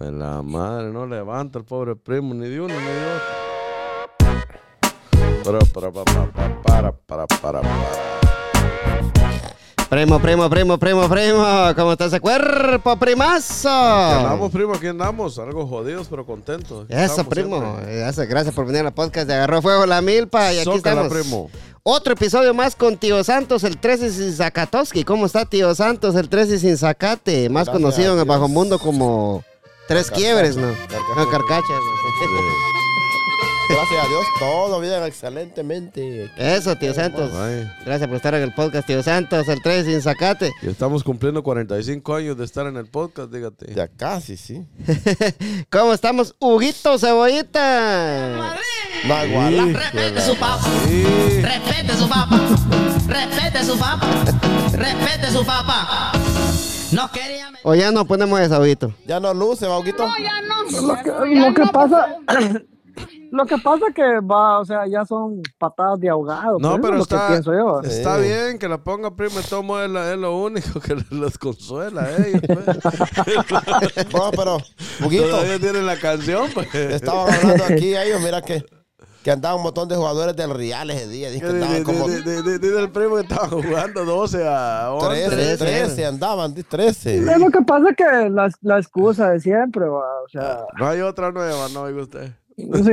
Pues la madre no levanta el pobre primo, ni de uno ni de otro. Para, para, para, para, para, para, para. Primo, primo, primo, primo, primo. ¿Cómo está ese cuerpo, primazo? Aquí andamos, primo, aquí andamos. Algo jodidos, pero contentos. Aquí Eso, primo. Eso, gracias por venir al podcast de Agarró Fuego la Milpa. Y aquí Zócala, estamos. primo. Otro episodio más con Tío Santos, el 13 sin Zacatoski. ¿Cómo está Tío Santos, el 13 sin Zacate? Más Gracias conocido en el Dios. bajo mundo como Tres Carcacha. Quiebres, ¿no? Carcacha. No, Carcachas. Gracias a Dios, todo bien, excelentemente. Eso, Tío Santos. Ay, Gracias por estar en el podcast, Tío Santos, el 13 sin Zacate. y estamos cumpliendo 45 años de estar en el podcast, dígate. Ya casi, sí. ¿Cómo estamos, Huguito Cebollita? Nagualá. Respete su papá. Sí. Respete su papá. Respete su papá. Respete su papá. No quería. O ya no ponemos esa, Huguito. Ya no luce, Bauquito. Lo que, lo que pasa, lo que pasa que va, o sea, ya son patadas de ahogado. No, pues, pero es lo está, que pienso yo. está Sí. bien que la ponga todo modo es, la- es lo único que los consuela a ellos. pues. No, pero, Buguito, Todavía tienen la canción, pues. estaban hablando aquí ellos, mira que, que andaban un montón de jugadores del Real ese día. Dice que andaban como di- di- di- Dice el primo que estaba jugando 12 a 11. 13, trece. 13, andaban, di 13. Es lo que pasa que la, la excusa de siempre, va, o sea, No hay otra nueva, no oiga usted. sí,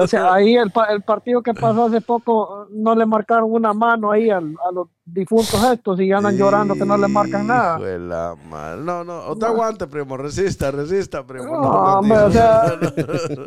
o sea, ahí el, pa- el partido que pasó hace poco no le marcaron una mano ahí al- a los difuntos estos y andan llorando que no le marcan nada. La madre. No, no, otra aguante, primo. Resista, resista, primo. No, hombre, o sea,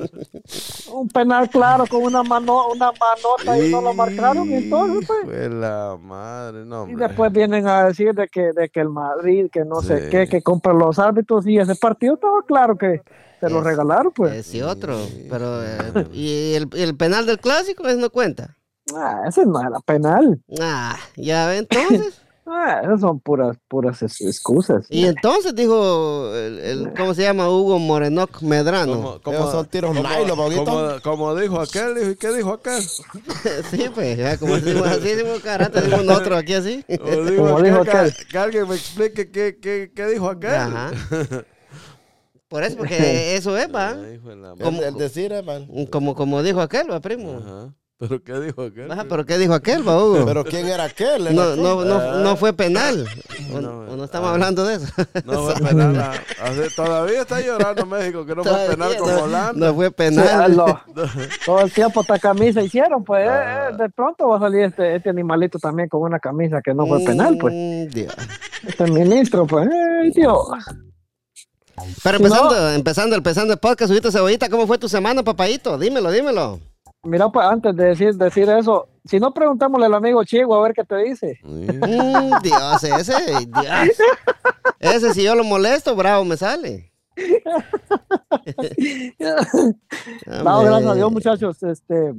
un penal claro con una mano, una manota y no lo marcaron y entonces pues, la madre, no, Y después vienen a decir de que, de que el Madrid, que no Sí. sé qué, que compra los árbitros y ese partido estaba claro que se lo Es- regalaron, pues. Ese otro. Pero, eh, ¿y el, el penal del clásico? Eso no cuenta. Ah, ese no era penal. Ah, ya ve entonces. Ah, esas son puras, puras excusas. Y entonces dijo, el, el- ¿cómo se llama? Hugo Morenoc Medrano. Como, son tiros Boguito. como, como dijo aquel, dijo, ¿y qué dijo aquel? sí, pues, ya, como decimos así, decimos carata, decimos nosotros aquí así. Como dijo Como aquel, dijo que, aquel. que alguien me explique qué, qué, qué dijo aquel. Ajá. Por eso, porque eso es, va. El, el decir, hermano. Como, como dijo aquel, va, primo. Ajá. ¿Pero qué dijo aquel? Ajá, pero ¿qué dijo aquel, va, Hugo? Pero ¿quién era aquel? No, no, no, no fue penal. O No, o no estamos ah. hablando de eso. No fue penal. ah, así- Todavía está llorando México que no fue penal con Holanda. No fue penal. ah, todo el tiempo esta camisa hicieron, pues Ah. eh, eh, de pronto va a salir este, este animalito también con una camisa que no fue penal, pues. Mm, Dios. Este ministro, pues, ay, Dios. Pero empezando, empezando, empezando el podcast, Huguito Cebollita, ¿cómo fue tu semana, papayito? Dímelo, dímelo. Mira, pues antes de decir, decir eso, si no preguntémosle al amigo Chigo a ver qué te dice. Mm, Dios, ese, Dios. Ese, si yo lo molesto, bravo me sale. No, gracias a Dios, muchachos. Este,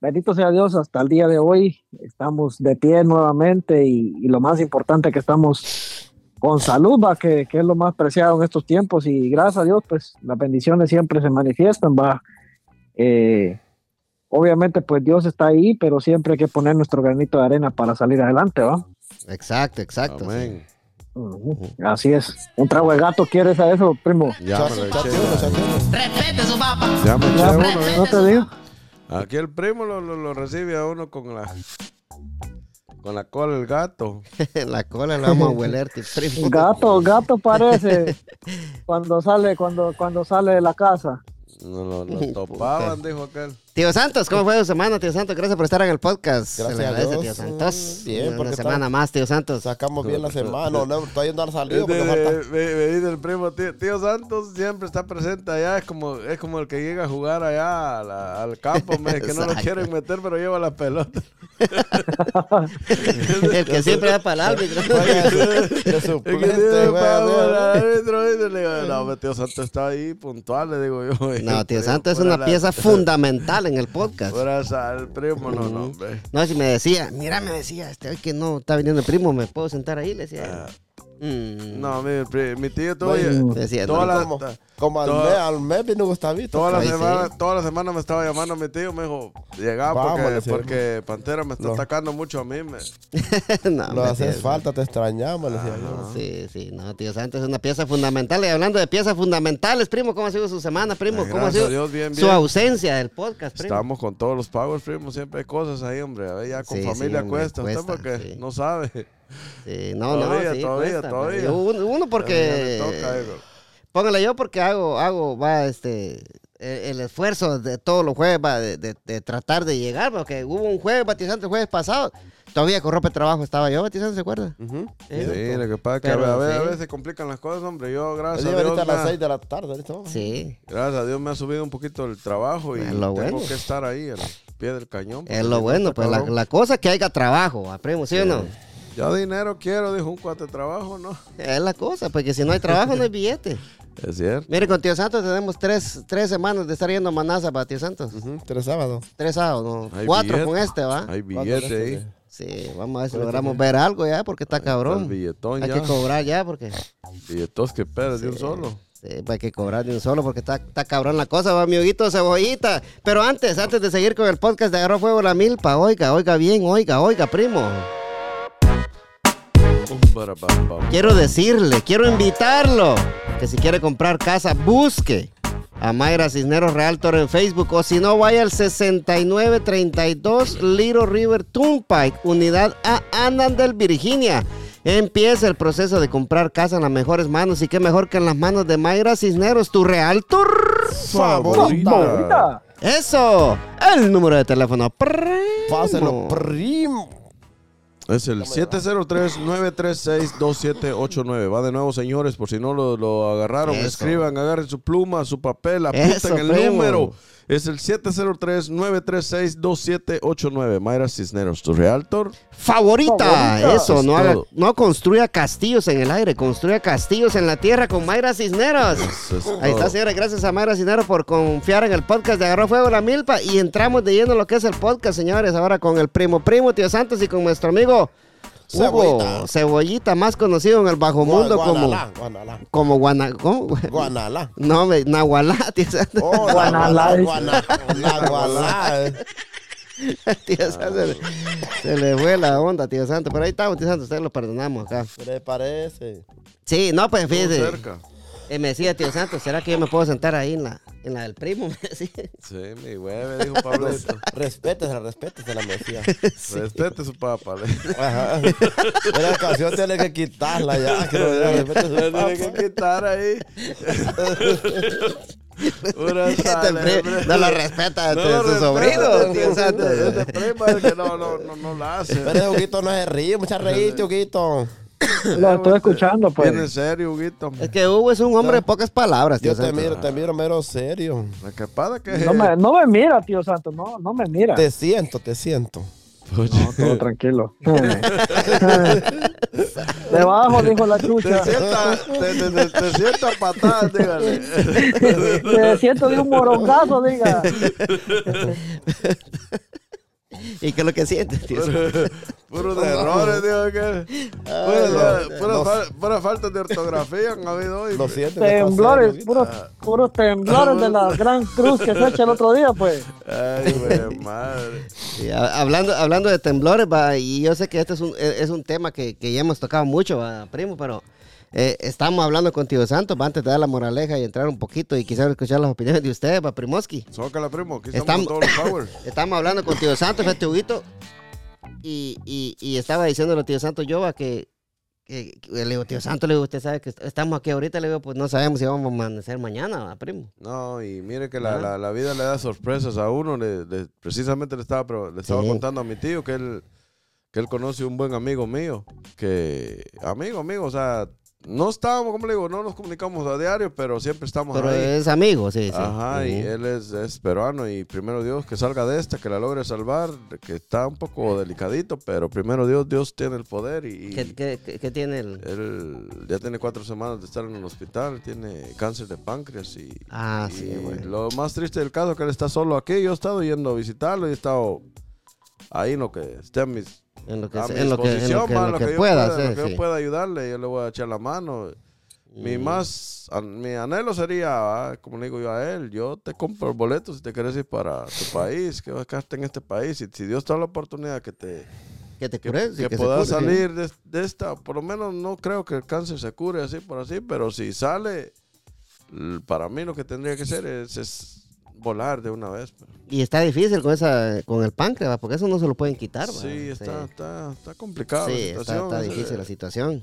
bendito sea Dios, hasta el día de hoy estamos de pie nuevamente y, y lo más importante que estamos con salud, va, que, que es lo más preciado en estos tiempos y gracias a Dios, pues las bendiciones siempre se manifiestan, va. Eh, obviamente, pues Dios está ahí, pero siempre hay que poner nuestro granito de arena para salir adelante, va. Exacto, exacto. Amén. Así es. Un trago de gato, ¿quieres a eso, primo? Ya me lo eché. Respete su papá. Ya me eché Ya, uno. ¿eh? no te digo. Aquí el primo lo, lo, lo recibe a uno con la con la cola del gato. La cola la vamos a hueler, tío, primo. Gato, gato parece cuando sale, cuando, cuando sale de la casa. No lo, lo topaban, dijo aquel. Tío Santos, ¿cómo fue tu semana, tío Santos? Gracias por estar en el podcast. Gracias Se le agradece, tío Santos. Bien, Una porque semana más, tío Santos. Sacamos bien la semana, no, no ha salido porque Este, falta. me, me dice el primo, tío, tío Santos siempre está presente allá, es como, es como el que llega a jugar allá al campo, me, que no lo quieren meter, pero lleva la pelota. el que siempre va para el árbitro. Que suplente, güey, al güey. árbitro, y le digo, no, tío Santos está ahí puntual, le digo yo. No, tío El Santos es una pieza la- en el podcast. Esa, el primo, no, no, hombre. No, si me decía, mira, me decía, este hoy que no está viniendo el primo, ¿me puedo sentar ahí? Le decía. Ah, Mm, No, mi, mi tío todavía. Bueno, toda la- como, como al, toda- mes, al mes vino Gustavito. Toda la, semana, sí. toda la semana me estaba llamando mi tío, me dijo, llegá Vamos, porque, porque Pantera me está No. atacando mucho a mí. me- no, me haces falta, te extrañamos, le decía yo. Sí, sí, no, tío Santos es una pieza fundamental. Y hablando de piezas fundamentales, primo, ¿cómo ha sido su semana, primo? Ay, ¿Cómo ha sido a Dios, bien, su ausencia del podcast, primo? Estamos con todos los powers, primo. Siempre hay cosas ahí, hombre. A ver, ya con Sí, sí, familia hombre, cuesta. Usted cuesta, porque sí. no sabe. Sí, no, Todavía, no, sí, todavía, cuesta, todavía. uno, porque... toca, hijo. Póngale yo porque hago, hago, va, este, el, el esfuerzo de todos los jueves, va, de, de- de tratar de llegar, porque hubo un jueves batizante el jueves pasado, todavía con ropa de trabajo estaba yo batizante, ¿se acuerda? Ujú. Sí. Sí, lo que pasa es que a Pero ver, a, ver, sí. a veces se complican las cosas, hombre. Yo, gracias a Dios, ahorita a las me ha- 6 de la tarde. ahorita. Sí, gracias a Dios me ha subido un poquito el trabajo y tengo lo bueno. que estar ahí al pie del cañón. es lo no, bueno, pues la, la cosa es que haya trabajo, ¿va, primo, ¿sí o no? Ya dinero quiero, dijo un cuate de trabajo, ¿no? Es la cosa, porque si no hay trabajo no hay billete. Es cierto. Mire, con Tío Santos tenemos tres, tres semanas de estar yendo a Manaza para Tío Santos. Tres sábados. Tres sábados, ¿no? Hay Cuatro billete. con este, ¿va? Hay ¿Cuánto billete de ahí. este? Sí, vamos a ver si logramos ver algo ya, porque está Está el cabrón. billetón Hay ya. que cobrar ya, porque... Billetos que pedas de un solo. Sí, pues hay que cobrar de un solo porque está, está cabrón la cosa, va, mi amiguito cebollita. Pero antes, antes de seguir con el podcast de Agarró Fuego la Milpa, oiga, oiga bien, oiga, oiga, primo. Quiero decirle, quiero invitarlo, que si quiere comprar casa, busque a Mayra Cisneros Realtor en Facebook o si no, vaya al 6932 Little River Turnpike, unidad A, Annandale, Virginia. Empieza el proceso de comprar casa en las mejores manos y qué mejor que en las manos de Mayra Cisneros, tu Realtor. Favorita. Favorita. Eso, el número de teléfono. primo. Páselo, primo. Es el 703-936-2789. Va de nuevo, señores, por si no lo, lo agarraron. Eso. Escriban, agarren su pluma, su papel, apunten Eso, el primo. número. Es el 703-936-2789. Mayra Cisneros, tu realtor. Favorita, Favorita. eso, Es no, haga- no construya castillos en el aire, construya castillos en la tierra con Mayra Cisneros. Eso es Ahí está, señores, gracias a Mayra Cisneros por confiar en el podcast de Agarró Fuego la Milpa y entramos de lleno en lo que es el podcast, señores, ahora con el primo primo, tío Santos y con nuestro amigo Hugo Cebollita. Cebollita, más conocido en el bajo mundo como, Guanalá, Guanalá. como Guana, ¿cómo? Guanalá. No, me- Nahualá, tío Santos. Oh, Guanalá, Guanalá. Guanalá. eh. Tío Santos, se, le- se le fue la onda, tío Santos, pero ahí estamos, tío Santos, ustedes lo perdonamos acá. ¿Qué le parece? Sí, no, pues Estuvo fíjese. cerca. Eh, me decía, tío Santos, ¿será que yo me puedo sentar ahí en la, en la del primo? Me decía. Sí, mi hueve, dijo Pablito. Respétesela, respétesela, me decía. Respete su papá. Ajá. La canción tiene que quitarla ya. Que no tiene que quitar ahí. Una Este sale, no lo respeta No de lo su respeta, sobrino, este- tío Santos. Este primo es que no, no, no, no la hace. Pero Huguito no se ríe, mucha reíste, Huguito. Lo estoy escuchando, pues. Viene serio, Huguito. Es que Hugo es un hombre de pocas palabras, tío Yo te miro, te miro mero serio. La capada que No me, no me mira, tío Santos, no, no me mira. Te siento, te siento. No, todo tranquilo. Debajo, dijo la Te chucha. sienta, te, te, te, te sienta patadas, dígale. Me siento de un morongazo, diga. ¿Y qué es lo que siente, tío? Puros errores, digo que. Pura, pura, fa- pura falta de ortografía han habido hoy. Lo siento. Temblores, puros, puros temblores de la gran cruz que se echa el otro día, pues. Ay, güey, madre. Hablando, hablando de temblores, va, y yo sé que este es un, es es un tema que, que ya hemos tocado mucho, va, primo, pero eh, estamos hablando con Tío Santos, va, antes de dar la moraleja y entrar un poquito y quizás escuchar las opiniones de ustedes, va, Primoski. Zócala, primo. Aquí Estamos- estamos con todos los. Estamos hablando con Tío Santos, este Huguito, y, y, y estaba diciéndole a Tío Santos yo, que, le digo, Tío Santos, le digo, usted sabe que est- estamos aquí ahorita, le digo, pues no sabemos si vamos a amanecer mañana, va, primo. No, y mire que la, Ajá. la, la vida le da sorpresas a uno. Le, le- precisamente le estaba, le estaba Sí. contando a mi tío que él, que él conoce un buen amigo mío. Que, amigo, amigo, o sea, no estábamos, como le digo, no nos comunicamos a diario, pero siempre estamos Pero ahí. es amigo, sí, sí. Ajá, y él es, es peruano y primero Dios que salga de esta, que la logre salvar, que está un poco delicadito, pero primero Dios, Dios tiene el poder y, ¿Qué, qué- qué- qué tiene el...? él ya tiene cuatro semanas de estar en el hospital, tiene cáncer de páncreas y, Ah, y sí, lo más triste del caso es que él está solo aquí, yo he estado yendo a visitarlo y he estado ahí en lo que esté a mis En lo que, a se- mi en lo que, en lo que, en lo yo pueda pueda, lo hacer, que yo pueda ayudarle, yo le voy a echar la mano. Mi más, an- mi anhelo sería, ah, como le digo yo a él, yo te compro el boleto si te quieres ir para tu país, que vas a quedarte en este país. Y si Dios te da la oportunidad que te Que te que, cures que que puedas salir de, de esta, por lo menos no creo que el cáncer se cure así por así, pero si sale, para mí lo que tendría que ser es, es volar de una vez. pues. Y está difícil con esa con el páncreas, ¿va? porque eso no se lo pueden quitar. ¿va? Sí, está, está, está complicado. Sí, la está, situación. está Es, difícil eh, la situación.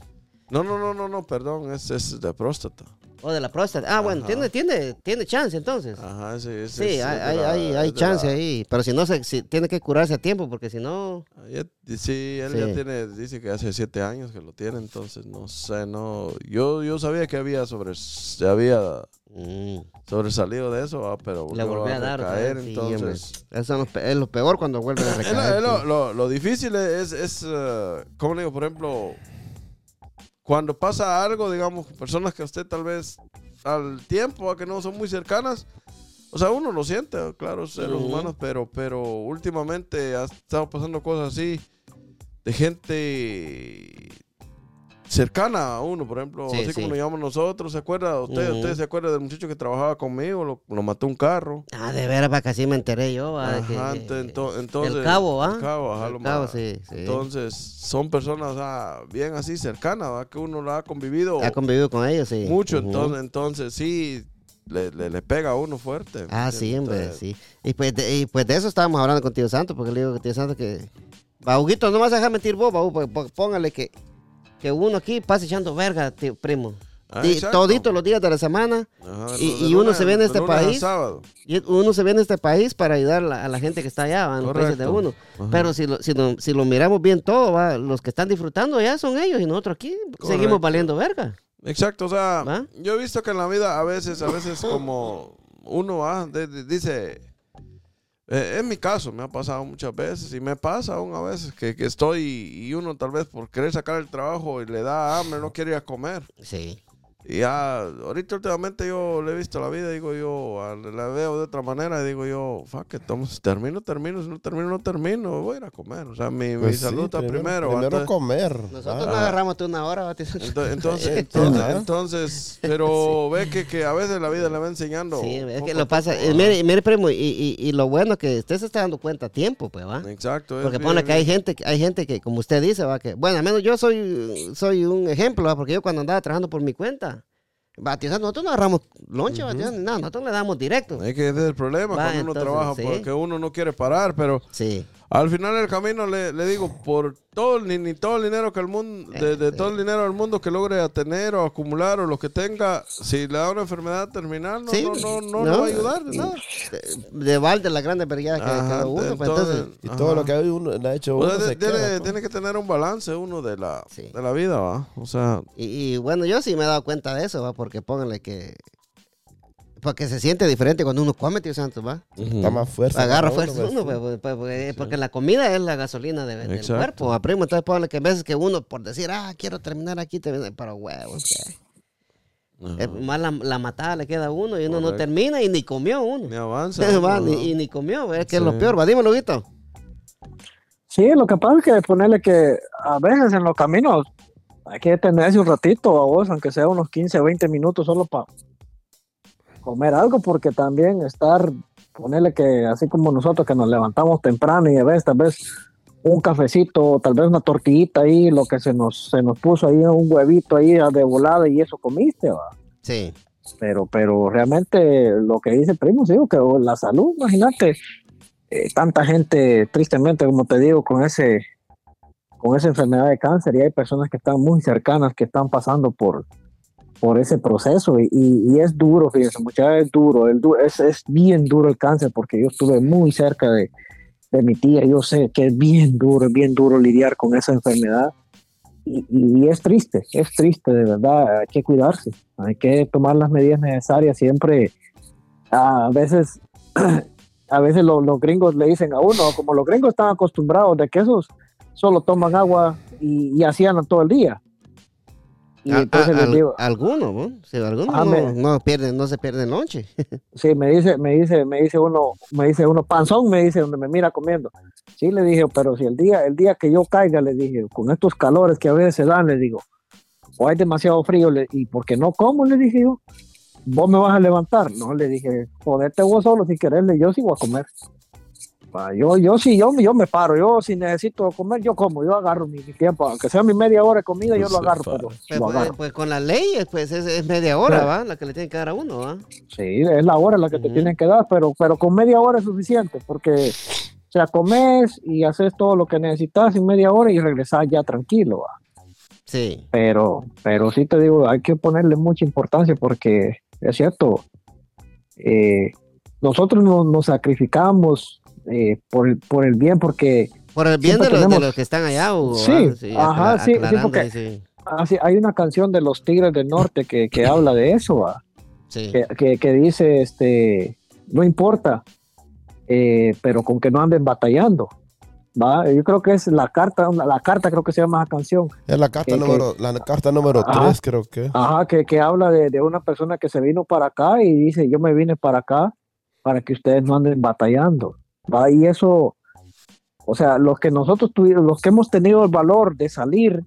No, no, no, no, no, perdón, es, es de próstata. O de la próstata. Ah, bueno, tiene, tiene, tiene chance entonces. Ajá, ese, ese Sí, es hay, la- hay, hay chance la- ahí. Pero si no, se, si, tiene que curarse a tiempo, porque si no. Ya- sí, él Sí. ya tiene, dice que hace siete años que lo tiene, entonces no sé, no. Yo, yo sabía que había sobre, se había mm, sobresalido de eso, ah, pero le volvió volví a dar. vez, sí, entonces. Eso es lo peor cuando vuelven a Es lo, recaer. es lo- sí. lo- lo difícil es, es eh, ¿cómo le digo? Por ejemplo, cuando pasa algo, digamos, personas que a usted tal vez al tiempo, a que no son muy cercanas, o sea, uno lo siente, claro, seres humanos, pero, pero últimamente ha estado pasando cosas así de gente cercana a uno, por ejemplo, Sí, así sí. como lo llamamos nosotros, ¿se acuerda? ¿Usted, Ujú. usted se acuerda del muchacho que trabajaba conmigo? Lo, lo mató un carro. Ah, de veras, para que así me enteré yo. que- Ajá, ento- ento- entonces... el cabo, ¿va? El cabo, ajá, El lo cabo, sí. Entonces, son personas ah, bien así cercanas, ¿va? que uno lo ha convivido ha convivido con ellos, sí. mucho, entonces, entonces sí, le, le, le pega a uno fuerte. Ah, sí, hombre, sí. Y pues, de, y pues de eso estábamos hablando con Tío Santo, porque le digo que Tío Santo que... Bauguito, no vas a dejar mentir vos, Baú, pues, pues, póngale que, que uno aquí pasa echando verga, tío, primo. Ah, toditos los días de la semana. Ajá, y- uno lunes- se ve en este país. Y uno se viene a este país para ayudar a la, gente que está allá, ¿va? en los países de uno. Ajá. Pero si lo, si, lo, si lo miramos bien todo, ¿va? los que están disfrutando ya son ellos y nosotros aquí seguimos valiendo verga. Exacto, o sea, ¿Va? yo he visto que en la vida a veces, a veces como uno de- de- dice, eh, en mi caso me ha pasado muchas veces y me pasa aún a veces que, que estoy y uno tal vez por querer sacar el trabajo y le da hambre, no quiere ir a comer. Sí. Y ya, ahorita últimamente yo le he visto la vida, digo yo, la veo de otra manera, digo yo, fuck it, vamos, termino, termino, si no termino, no termino, voy a ir a comer. O sea, mi, mi Pues sí, salud está primero. Primero entonces- comer. Nosotros Ah, no agarramos tú una hora, entonces, entonces, entonces, pero ve que, que a veces la vida le va enseñando. Sí, es que lo pasa. eh, mire, mire, primo, y, y, y lo bueno que usted se está dando cuenta a tiempo, pues, ¿va? Exacto. Porque bien- pone que hay gente, que- hay gente que, como usted dice, va, que, bueno, al menos yo soy, soy un ejemplo, ¿va? porque yo cuando andaba trabajando por mi cuenta, tío, nosotros no agarramos lonche, va, tío, no, nosotros le damos directo. Es que ese es el problema Va, cuando uno trabaja, sí. porque uno no quiere parar, pero Sí, al final del camino le, le digo, por todo, ni, ni todo el dinero que el mundo, de, de Eh, todo el dinero del mundo que logre tener o acumular o lo que tenga, si le da una enfermedad terminal, no, sí. no, no, no, le va a ayudar de nada. De, de balde las grandes verguillas que Ajá, cada uno, pues, entonces, entonces, Y todo ajá. lo que hay uno, le ha hecho O uno sea, se tiene, queda, pues. tiene que tener un balance uno de la, Sí. de la vida, ¿va? O sea, y, y bueno, yo sí me he dado cuenta de eso, va, porque pónganle que, porque se siente diferente cuando uno come, tío Santos, va. Está más fuerza. Agarra para fuerza uno, uno, pues, pues, pues, pues, porque la comida es la gasolina de- del Exacto. cuerpo, va, primo. Entonces, póngale que a veces que uno, por decir, ah, quiero terminar aquí, termina, pero huevos, que. ajá, Es más la, la matada le queda a uno y uno no termina y ni comió uno. ni avanza. Y ni comió, es que es lo peor, va, dímelo, Guito. Sí, lo que pasa es que ponerle que a veces en los caminos hay que detenerse un ratito a vos, aunque sea unos 15 o 20 minutos solo para comer algo, porque también estar, ponerle que así como nosotros que nos levantamos temprano y a veces tal vez un cafecito, tal vez una tortillita ahí, lo que se nos, se nos puso ahí, un huevito ahí de volada y eso comiste, va. Sí, pero pero realmente lo que dice el primo sí que la salud imagínate eh, tanta gente tristemente como te digo con ese con esa enfermedad de cáncer y hay personas que están muy cercanas que están pasando por por ese proceso y, y- es duro fíjense muchachos es duro, el du- es, es bien duro el cáncer porque yo estuve muy cerca de, de mi tía yo sé que es bien duro es bien duro lidiar con esa enfermedad y, y es triste, es triste, de verdad, hay que cuidarse, hay que tomar las medidas necesarias siempre. A veces, a veces lo- los gringos le dicen a uno, como los gringos están acostumbrados de que esos solo toman agua y, y andan todo el día. Y A- entonces a- les al- digo, algunos, ¿no? Sí, algunos Ah, no, me- no pierden, no se pierden noche. sí, me dice, me dice, me dice uno, me dice uno, panzón, me dice, donde me mira comiendo. Sí, le dije, pero si el día, el día que yo caiga, le dije, con estos calores que a veces se dan, le digo, o hay demasiado frío, le- y porque no como, le dije yo, vos me vas a levantar. No, le dije, jodete vos solo si querés, yo sí voy a comer. Yo, yo sí, yo, yo me paro, yo si necesito comer, yo como, yo agarro mi, mi tiempo, aunque sea mi media hora de comida, yo lo agarro, pero Pues, lo agarro. con las leyes, pues es, es media hora, Sí. ¿va? La que le tienen que dar a uno, ¿va? Sí, es la hora la que te tienen que dar, pero, pero con media hora es suficiente, porque, o sea, comes y haces todo lo que necesitas en media hora y regresas ya tranquilo, ¿va? Sí. Pero, pero sí te digo, hay que ponerle mucha importancia porque es cierto, eh, nosotros nos, nos sacrificamos eh, por, el, por el bien, porque Por el bien de los, de los que están allá, Hugo, Sí, ¿va? ajá, sí, sí, porque- ahí, sí. así, hay una canción de los Tigres del Norte que, que habla de eso, ¿va? Sí. que, que- que dice, este, no importa, eh, pero con que no anden batallando. ¿va? Yo creo que es la carta, la carta creo que se llama esa canción, Es la carta Que- número, la carta número Ajá. 3, creo que. ajá, que, que habla de, de una persona que se vino para acá y dice, yo me vine para acá para que ustedes no anden batallando. ¿Va? Y eso, o sea, los que nosotros tuvimos, los que hemos tenido el valor de salir,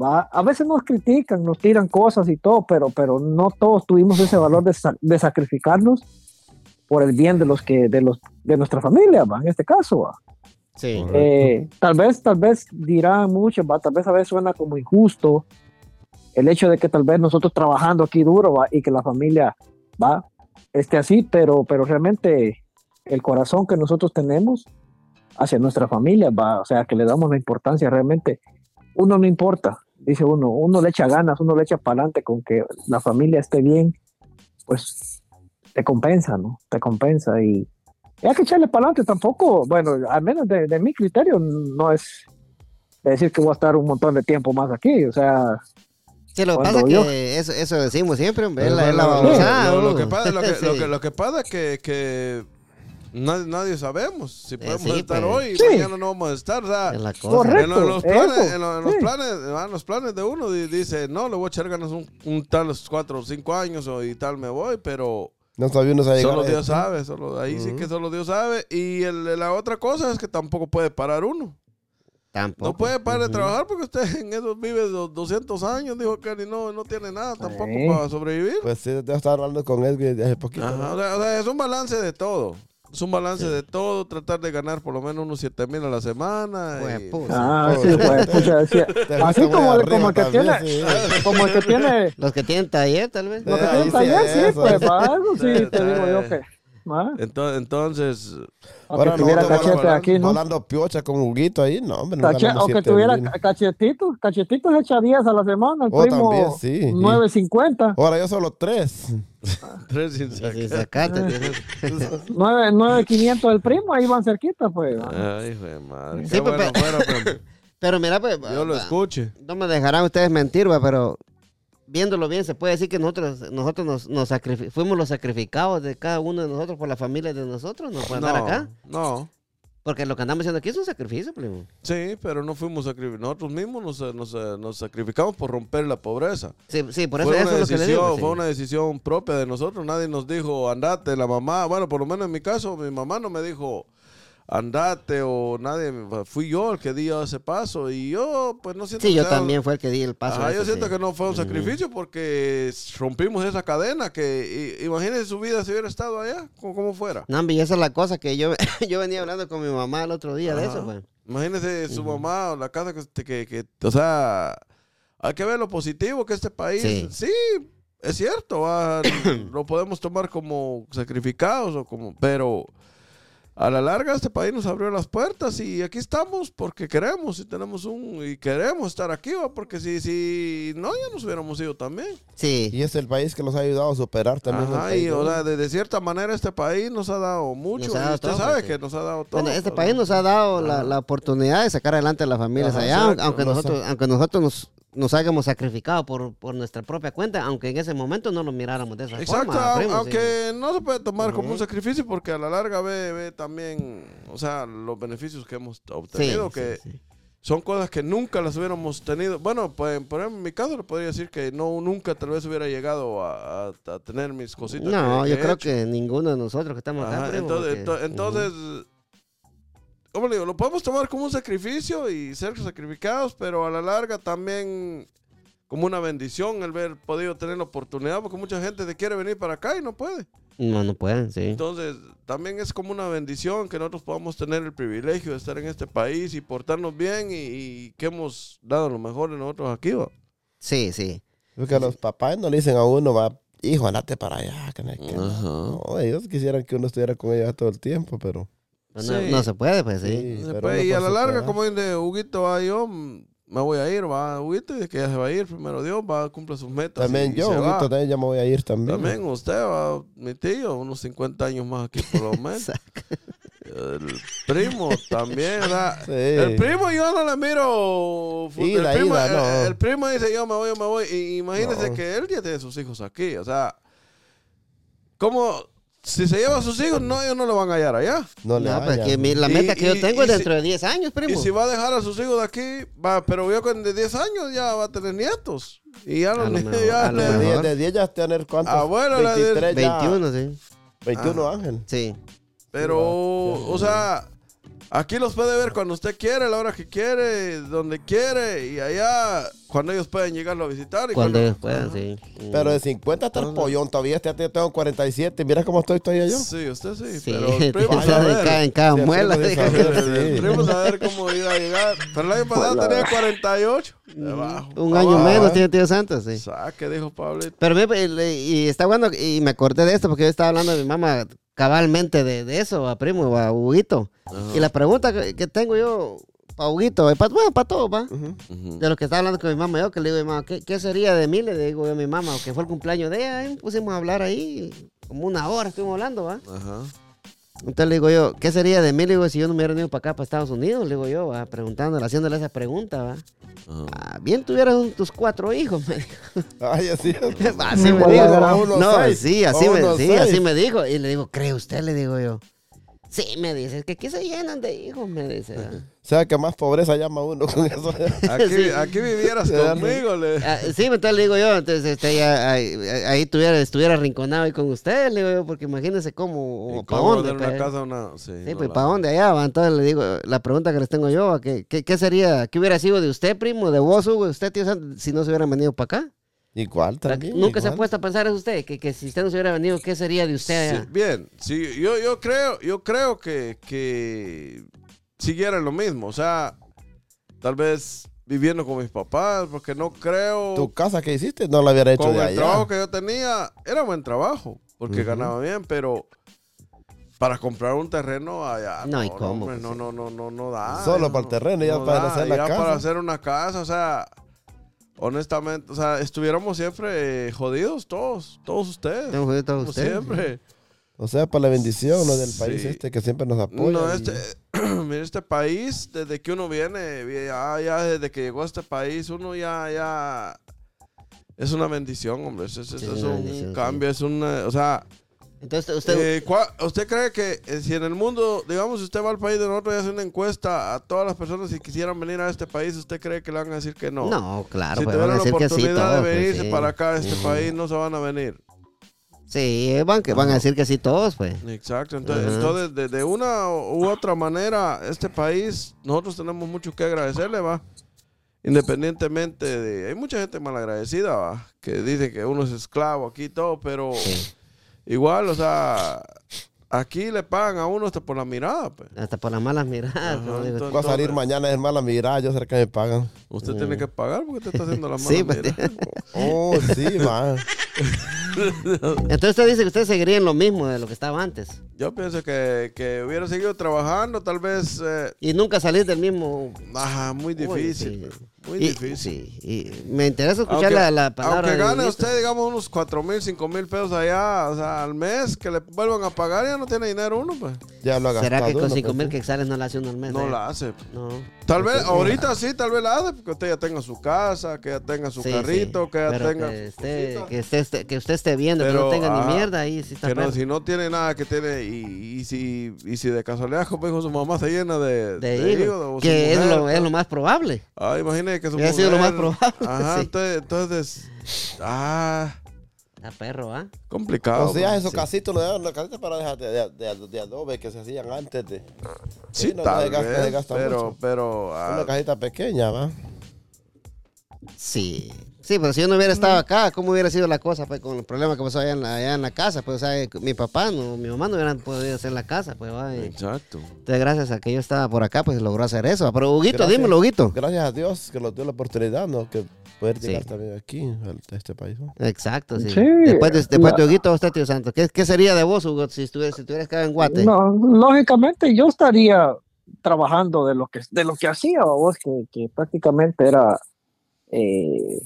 ¿va? a veces nos critican, nos tiran cosas y todo, pero, pero no todos tuvimos ese valor de, de sacrificarnos por el bien de los que, de los, de nuestra familia, ¿va? en este caso. ¿va? Sí. Eh, tal vez, tal vez dirán muchos, ¿va? tal vez a veces suena como injusto el hecho de que tal vez nosotros trabajando aquí duro ¿va? y que la familia va esté así, pero, pero realmente el corazón que nosotros tenemos hacia nuestra familia va, o sea, que le damos la importancia realmente. Uno no importa, dice uno, uno le echa ganas, uno le echa para adelante con que la familia esté bien, pues te compensa, ¿no? Te compensa y, y hay que echarle para adelante tampoco, bueno, al menos de, de mi criterio no es decir que voy a estar un montón de tiempo más aquí, o sea, Sí, lo que pasa es yo- que eso, eso decimos siempre, hombre, es la, es la lo- lo- que pasa, lo, que, lo, que, lo que pasa es que, que nadie, nadie sabemos si podemos sí, estar pues. hoy y Sí. mañana no vamos a estar. o sea, Es la cosa. Correcto. en, lo- en los planes, eso, en, lo- en los sí. planes, en los planes de uno di- dice, no, le voy a echar ganas un, un tal los cuatro o cinco años o, y tal me voy, pero No sabía se llegar solo Dios sabe, solo, ahí sí que solo Dios sabe. Y el- la otra cosa es que tampoco puede parar uno. Tampoco. No puede parar de Ujú. trabajar porque usted en esos vive dos- 200 años, dijo que ni no, no tiene nada tampoco Sí. para sobrevivir. Pues sí, debo estar hablando con él desde hace poquito. Ajá, ¿no? o, sea, o sea, es un balance de todo. Es un balance de todo, tratar de ganar por lo menos unos 7 mil a la semana. Pues, y-. Ah, sí, pues, pucha, sí. Así como, arriba como el que también, tiene, sí. como el que tiene, Los que tienen taller, tal vez. lo que Eh, tiene ahí taller, sí, sí, pues, para algo sí, Sí, te digo yo sí. que, ¿va? Ento- entonces, Aunque tuviera nosotros cachete volando- aquí, ¿no? Piocha con Huguito ahí, no, hombre. Cache- o que tuviera cachetitos, cachetitos echa 10 a la semana, el Oh, primo también, sí. 9.50, Ahora yo solo tres. tres sin sacate, tienes- 9 9.500 el primo, ahí van cerquita, pues. Ay, hijo de madre. Sí, Qué pues, bueno pe- fuera, pero Pero mira, pues, yo lo va- escuche. no me dejarán ustedes mentir, va, pero viéndolo bien, se puede decir que nosotros, nosotros nos, nos fuimos los sacrificados de cada uno de nosotros por la familia de nosotros, no por andar acá. no. Porque lo que andamos haciendo aquí es un sacrificio, primo. Sí, pero no fuimos sacrificados. Nosotros mismos nos, nos, nos sacrificamos por romper la pobreza. Sí, sí, por eso, fue, eso una es lo que le digo. decisión, sí. fue una decisión propia de nosotros. Nadie nos dijo, andate, la mamá. Bueno, por lo menos en mi caso, mi mamá no me dijo, andate o nadie. Fui yo el que di ese paso y yo, pues no siento Sí, que yo sea- también fue el que di el paso. Ajá, a yo siento sí. que no fue un sacrificio porque rompimos esa cadena que i- imagínese su vida si hubiera estado allá, como, como fuera. No, y esa es la cosa que yo, yo venía hablando con mi mamá el otro día de eso, pues. Imagínese su mamá o la casa que, que, que- o sea, hay que ver lo positivo que este país, Sí. sí, es cierto, va, lo podemos tomar como sacrificados o como, pero a la larga este país nos abrió las puertas y aquí estamos porque queremos y tenemos un y queremos estar aquí, ¿va? porque si si no ya nos hubiéramos ido también. Sí. Y es el país que los ha ayudado a superar también. Ajá, país y de o sea, de, de cierta manera este país nos ha dado mucho Nos ha y usted todo, sabe que nos ha dado todo. Bueno, este ¿verdad? país nos ha dado la, la oportunidad de sacar adelante a las familias Ajá, allá, aunque Nos nosotros, aunque nosotros nos, nos hayamos sacrificado por, por nuestra propia cuenta, aunque en ese momento no lo miráramos de esa Exacto, forma. sí. aunque no se puede tomar como un sacrificio porque a la larga ve, ve también, o sea, los beneficios que hemos obtenido, Sí, que, sí, son cosas que nunca las hubiéramos tenido. Bueno, pues, por ejemplo, en mi caso le podría decir que no nunca tal vez hubiera llegado a, a- a tener mis cositas. No, que- yo que creo que ninguno de nosotros que estamos acá. Entonces, ¿cómo le digo? Lo podemos tomar como un sacrificio y ser sacrificados, pero a la larga también como una bendición el haber podido tener la oportunidad, porque mucha gente te quiere venir para acá y no puede. No, no pueden, sí. Entonces, también es como una bendición que nosotros podamos tener el privilegio de estar en este país y portarnos bien y, y que hemos dado lo mejor de nosotros aquí. ¿va? Sí, sí. Porque los papás no le dicen a uno, va, hijo, andate para allá. Que no, que no". Ajá. No, ellos quisieran que uno estuviera con ellos todo el tiempo, pero... Pero No, Sí. no se puede, pues sí. Sí, Se pero puede, uno y a la larga, como dice Huguito, va yo, me voy a ir, va Huguito, y de que ya se va a ir, primero Dios, va a cumplir sus metas. También y- y yo, va. Huguito, también ya me voy a ir también. También usted va, mi tío, unos 50 años más aquí por lo menos. El primo también, ¿verdad? Sí. El primo yo no le miro. Ida, el, primo, ida, el- no. el primo dice yo me voy, yo me voy. Y imagínese No. que él ya tiene sus hijos aquí. O sea, ¿cómo? Si se lleva a sus hijos, no, ellos no lo van a hallar allá. No le No, pues que mi- la Y- meta que y- yo tengo y es si- dentro de 10 años, primo. Y si va a dejar a sus hijos de aquí, va, pero yo con de 10 años ya va a tener nietos. Y ya A los mejor, ya De mejor. 10, de 10 ya tener cuántos? Ah, bueno, la de- 23 ya. 21, sí. 21 Ángel. Sí. Pero, o sea, aquí los puede ver cuando usted quiere, a la hora que quiere, donde quiere, y allá cuando ellos pueden llegarlo a visitar. Y Cuando cuando- ellos puedan, sí. Pero de 50 hasta el pollón todavía. Este yo tengo 47. Mira cómo estoy todavía yo. Sí, usted sí, Sí, pero el primo en cada, en cada Sí, el muela. primo El sí. primo saber cómo iba a llegar. Pero el año pasado tenía 48. Debajo. Un año Ah. menos tiene tío Santos, sí. Saque, dijo Pablo. Pero y está bueno, y me acordé de esto porque yo estaba hablando de mi mamá cabalmente de, de eso, a primo, a Huguito. Y la pregunta que, que tengo yo para Huguito, y pa- bueno, para todos, va. De lo que estaba hablando con mi mamá yo, que le digo, mamá, ¿qué, qué sería de mí? Le digo yo a mi mamá, que fue el cumpleaños de ella, ahí pusimos a hablar ahí, como una hora estuvimos hablando, va. Ajá. Entonces le digo yo, ¿qué sería de mí? Le digo, si yo no me hubiera venido para acá, para Estados Unidos, le digo yo, va, preguntándole, haciéndole esa pregunta, va. Ah, bien tuvieras un- tus cuatro hijos, me dijo. Ay, así. Así me dijo. No, sí, me, así me dijo. Y le digo, ¿cree usted? Le digo yo. Sí, me dice, que aquí se llenan de hijos, me dice. O sea, que más pobreza llama uno con eso. Aquí, Sí. aquí vivieras conmigo. Le... Ah, sí, entonces le digo yo, entonces este, ya, ahí, ahí tuviera, estuviera arrinconado ahí con usted, le digo yo, porque imagínense cómo, ¿Y o para cómo dónde. una pues. casa, una... Sí, Sí, no pues la- para dónde allá va. Entonces le digo, la pregunta que les tengo yo, ¿a ¿qué, qué, qué sería, qué hubiera sido de usted, primo, de vos, Hugo, de usted, tío, si no se hubieran venido para acá? Igual también. Nunca se ha igual. puesto a pensar en usted, que, que si usted no se hubiera venido, ¿qué sería de usted Sí, allá? bien, sí, yo, yo creo, yo creo que, que siguiera lo mismo. O sea, tal vez viviendo con mis papás, porque no creo... Tu casa que hiciste no la hubiera hecho con de el allá. trabajo que yo tenía, era buen trabajo, porque Ujú. ganaba bien, pero para comprar un terreno allá, No, no, ¿y no, cómo? hombre, no, no, no, no, no da. Solo para el no- terreno, ya no para da, hacer la ya casa. para hacer una casa, o sea, honestamente, o sea, estuviéramos siempre eh, jodidos todos, todos ustedes, jodido todos como ustedes. siempre. O sea, para la bendición ¿no? del Sí. país este que siempre nos apoya. No, y- este, mira, este país, desde que uno viene, ya, ya desde que llegó a este país, uno ya, ya, es una bendición, hombre, es, es- es Sí, un sí. cambio, es una, o sea, Entonces usted, eh, ¿cuál- ¿usted cree que eh, si en el mundo, digamos, usted va al país de nosotros y hace una encuesta a todas las personas si quisieran venir a este país, ¿usted cree que le van a decir que no? no, claro, si pues tuvieran la decir que sí oportunidad todos. de pues, venirse sí. para acá a este Ujú. país, no se van a venir. Sí, van, que van a decir que sí todos, pues. Exacto, entonces, entonces de, de una u otra manera, este país, nosotros tenemos mucho que agradecerle, va. Independientemente de. Hay mucha gente malagradecida, va. Que dice que uno es esclavo aquí y todo, pero Sí. Igual, o sea, aquí le pagan a uno hasta por la mirada, pues. Hasta por las malas miradas. Ajá, entonces- Va a salir mañana, es mala mirada, yo sé que me pagan. Usted tiene que pagar porque usted está haciendo la mala Sí, pues, mirada. Oh, sí, va. Entonces usted dice que usted seguiría en lo mismo de lo que estaba antes. Yo pienso que, que hubiera seguido trabajando, tal vez. eh, Y nunca salir del mismo... ajá, muy difícil. sí. Muy Y- difícil. Sí, y me interesa escuchar Aunque, la, la palabra. aunque gane usted, digamos, unos 4 mil, 5 mil pesos allá, o sea, al mes, que le vuelvan a pagar, ya no tiene dinero uno, pues. Ya lo ha ¿Será que con uno, 5 pues, mil sí. quexales no la hace uno al mes? No eh? la hace. No. Tal vez, ahorita sí, tal vez la hace, porque usted ya tenga su casa, que ya tenga su Sí, carrito, sí. que ya Pero tenga. Que esté, que, usted esté, que usted esté viendo, que Pero, no tenga ajá, ni mierda ahí, sí está Que no, si no tiene nada que tiene, y, y si, y si de casualidad como dijo su mamá se llena de, De de hígado, que es mujer, lo, es lo más probable. Ah, imagínate que su Hubiera sido lo más mujer- probable, Ajá, sí. entonces, entonces, ah, A perro, ¿ah? complicado. O sea, man. esos casitos, lo dejaron, las casitas para dejar de, de, de- de adobe que se hacían antes de. Sí, Sí, no, tal no desgasta- vez, desgasta pero, mucho. pero, ah, Una cajita pequeña, ¿va? Sí. Sí, pero si yo no hubiera estado acá, ¿cómo hubiera sido la cosa pues, con el problema que pasó allá en la, allá en la casa? Pues, o sea, mi papá, no, mi mamá no hubieran podido hacer la casa, pues, va, y- exacto. Entonces, gracias a que yo estaba por acá, pues logró hacer eso. Pero, Huguito, Gracias. dímelo, Huguito. Gracias a Dios que nos dio la oportunidad, ¿no? Que poder Sí. llegar también aquí, a este país. ¿no? Exacto, sí. Sí, después de, después de Huguito, usted, tío Santo. ¿Qué, qué sería de vos, Hugo, si estuvieras, si estuvieras quedado en Guate? No, lógicamente yo estaría trabajando de lo que de lo que hacía vos que, que prácticamente era eh,